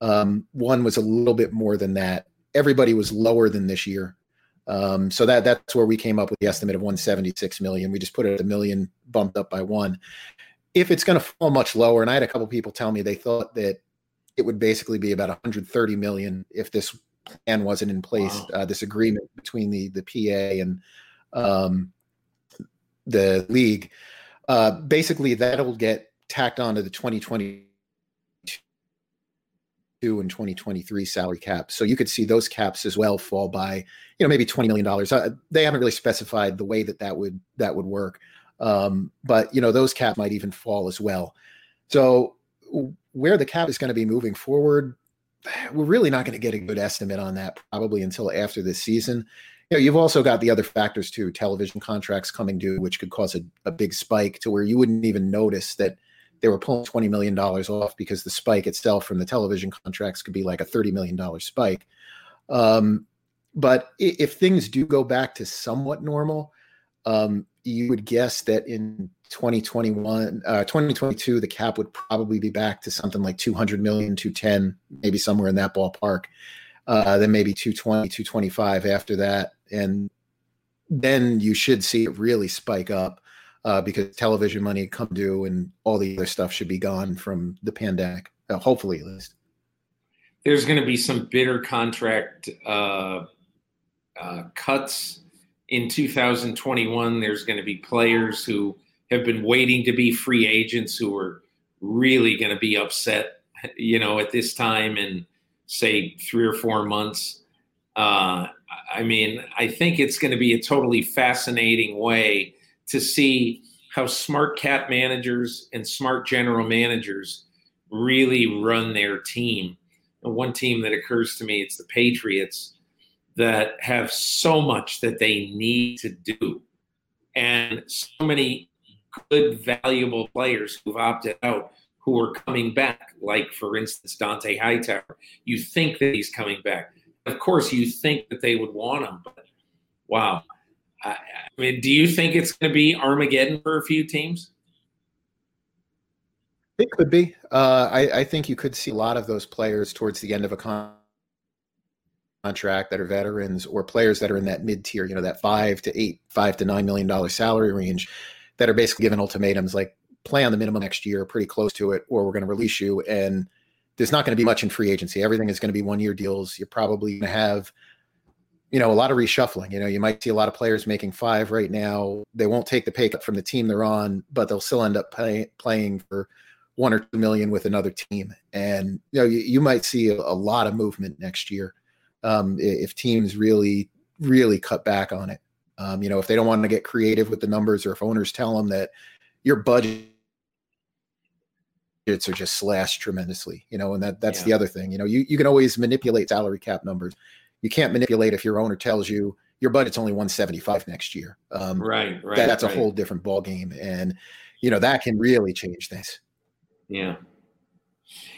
Um, one was a little bit more than that. Everybody was lower than this year. Um, so that that's where we came up with the estimate of 176 million. We just put it a million bumped up by one. if it's going to fall much lower, and I had a couple people tell me they thought that it would basically be about 130 million if this plan wasn't in place. Wow. Uh, this agreement between the the PA and um, the league. Uh, basically, that'll get tacked onto the 2022 and 2023 salary cap. So you could see those caps as well fall by, you know, maybe 20 million dollars. Uh, they haven't really specified the way that that would that would work, um, but you know, those cap might even fall as well. So where the cap is going to be moving forward, we're really not going to get a good estimate on that probably until after this season. You know, you've also got the other factors too, television contracts coming due, which could cause a, a big spike to where you wouldn't even notice that they were pulling $20 million off because the spike itself from the television contracts could be like a $30 million spike. Um, but if things do go back to somewhat normal, um, you would guess that in 2021, uh, 2022, the cap would probably be back to something like 200 million, 210, maybe somewhere in that ballpark. Uh, then maybe 220, 225 after that. And then you should see it really spike up uh, because television money come due and all the other stuff should be gone from the pandemic, uh, hopefully at least. There's going to be some bitter contract uh, uh, cuts in 2021. There's going to be players who have been waiting to be free agents who are really going to be upset, you know, at this time in say three or four months. Uh, I mean, I think it's going to be a totally fascinating way to see how smart cap managers and smart general managers really run their team. And one team that occurs to me, it's the Patriots that have so much that they need to do and so many good, valuable players who've opted out who are coming back, like, for instance, Dont'a Hightower. You think that he's coming back. Of course, you think that they would want him, but wow. I, mean, do you think it's going to be Armageddon for a few teams? It could be. Uh, I, I, think you could see a lot of those players towards the end of a con- contract that are veterans or players that are in that mid tier, you know, that five to eight, five to nine million dollar salary range that are basically given ultimatums like play on the minimum next year, pretty close to it, or we're going to release you. And there's not going to be much in free agency. Everything is going to be one year deals. You're probably going to have, you know, a lot of reshuffling. You know, you might see a lot of players making five right now. They won't take the pay cut from the team they're on, but they'll still end up pay, playing for one or two million with another team. And, you know, you, you might see a, a, lot of movement next year um, if teams really, really cut back on it. Um, you know, if they don't want to get creative with the numbers or if owners tell them that your budget are just slashed tremendously, you know, and that that's yeah. the other thing. You know, you, you can always manipulate salary cap numbers. You can't manipulate if your owner tells you your budget's only 175 next year. Um, right, right. That, that's right. a whole different ball game, and you know that can really change things. Yeah.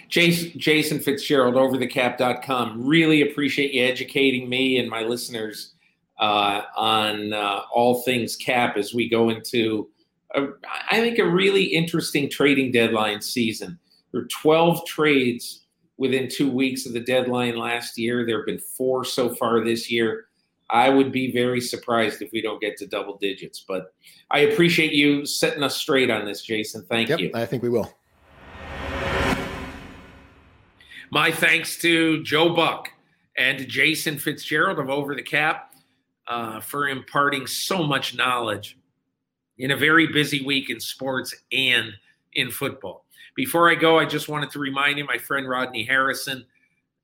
Jason, Jason Fitzgerald, overthecap.com. Really appreciate you educating me and my listeners uh, on uh, all things cap as we go into a, I think, a really interesting trading deadline season. There were 12 trades within two weeks of the deadline last year. There have been four so far this year. I would be very surprised if we don't get to double digits. But I appreciate you setting us straight on this, Jason. Thank yep, you. I think we will. My thanks to Joe Buck and Jason Fitzgerald of Over the Cap uh, for imparting so much knowledge in a very busy week in sports and in football. Before I go, I just wanted to remind you my friend Rodney Harrison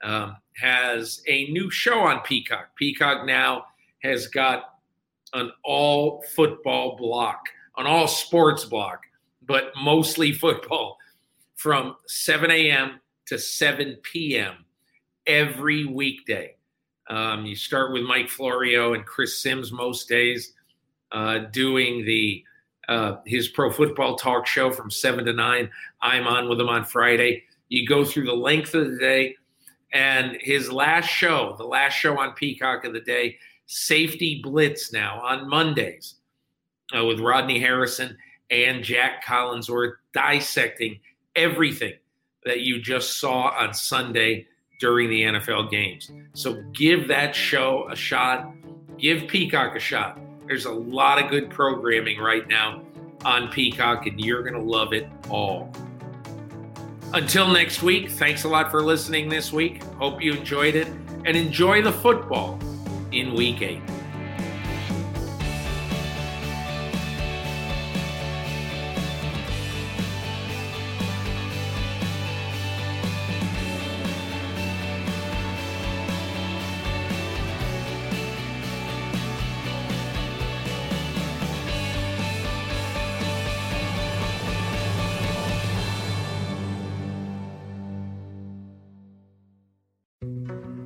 um, has a new show on Peacock. Peacock now has got an all football block, an all sports block, but mostly football from 7 a.m. to 7 p.m. every weekday. Um, you start with Mike Florio and Chris Simms most days uh, doing the uh, his pro football talk show from seven to nine. I'm on with him on Friday. You go through the length of the day, and his last show, the last show on Peacock of the day, Safety Blitz now on Mondays uh, with Rodney Harrison and Jack Collinsworth dissecting everything that you just saw on Sunday during the NFL games. So give that show a shot. Give Peacock a shot. There's a lot of good programming right now on Peacock, and you're going to love it all. Until next week, thanks a lot for listening this week. Hope you enjoyed it and enjoy the football in week eight.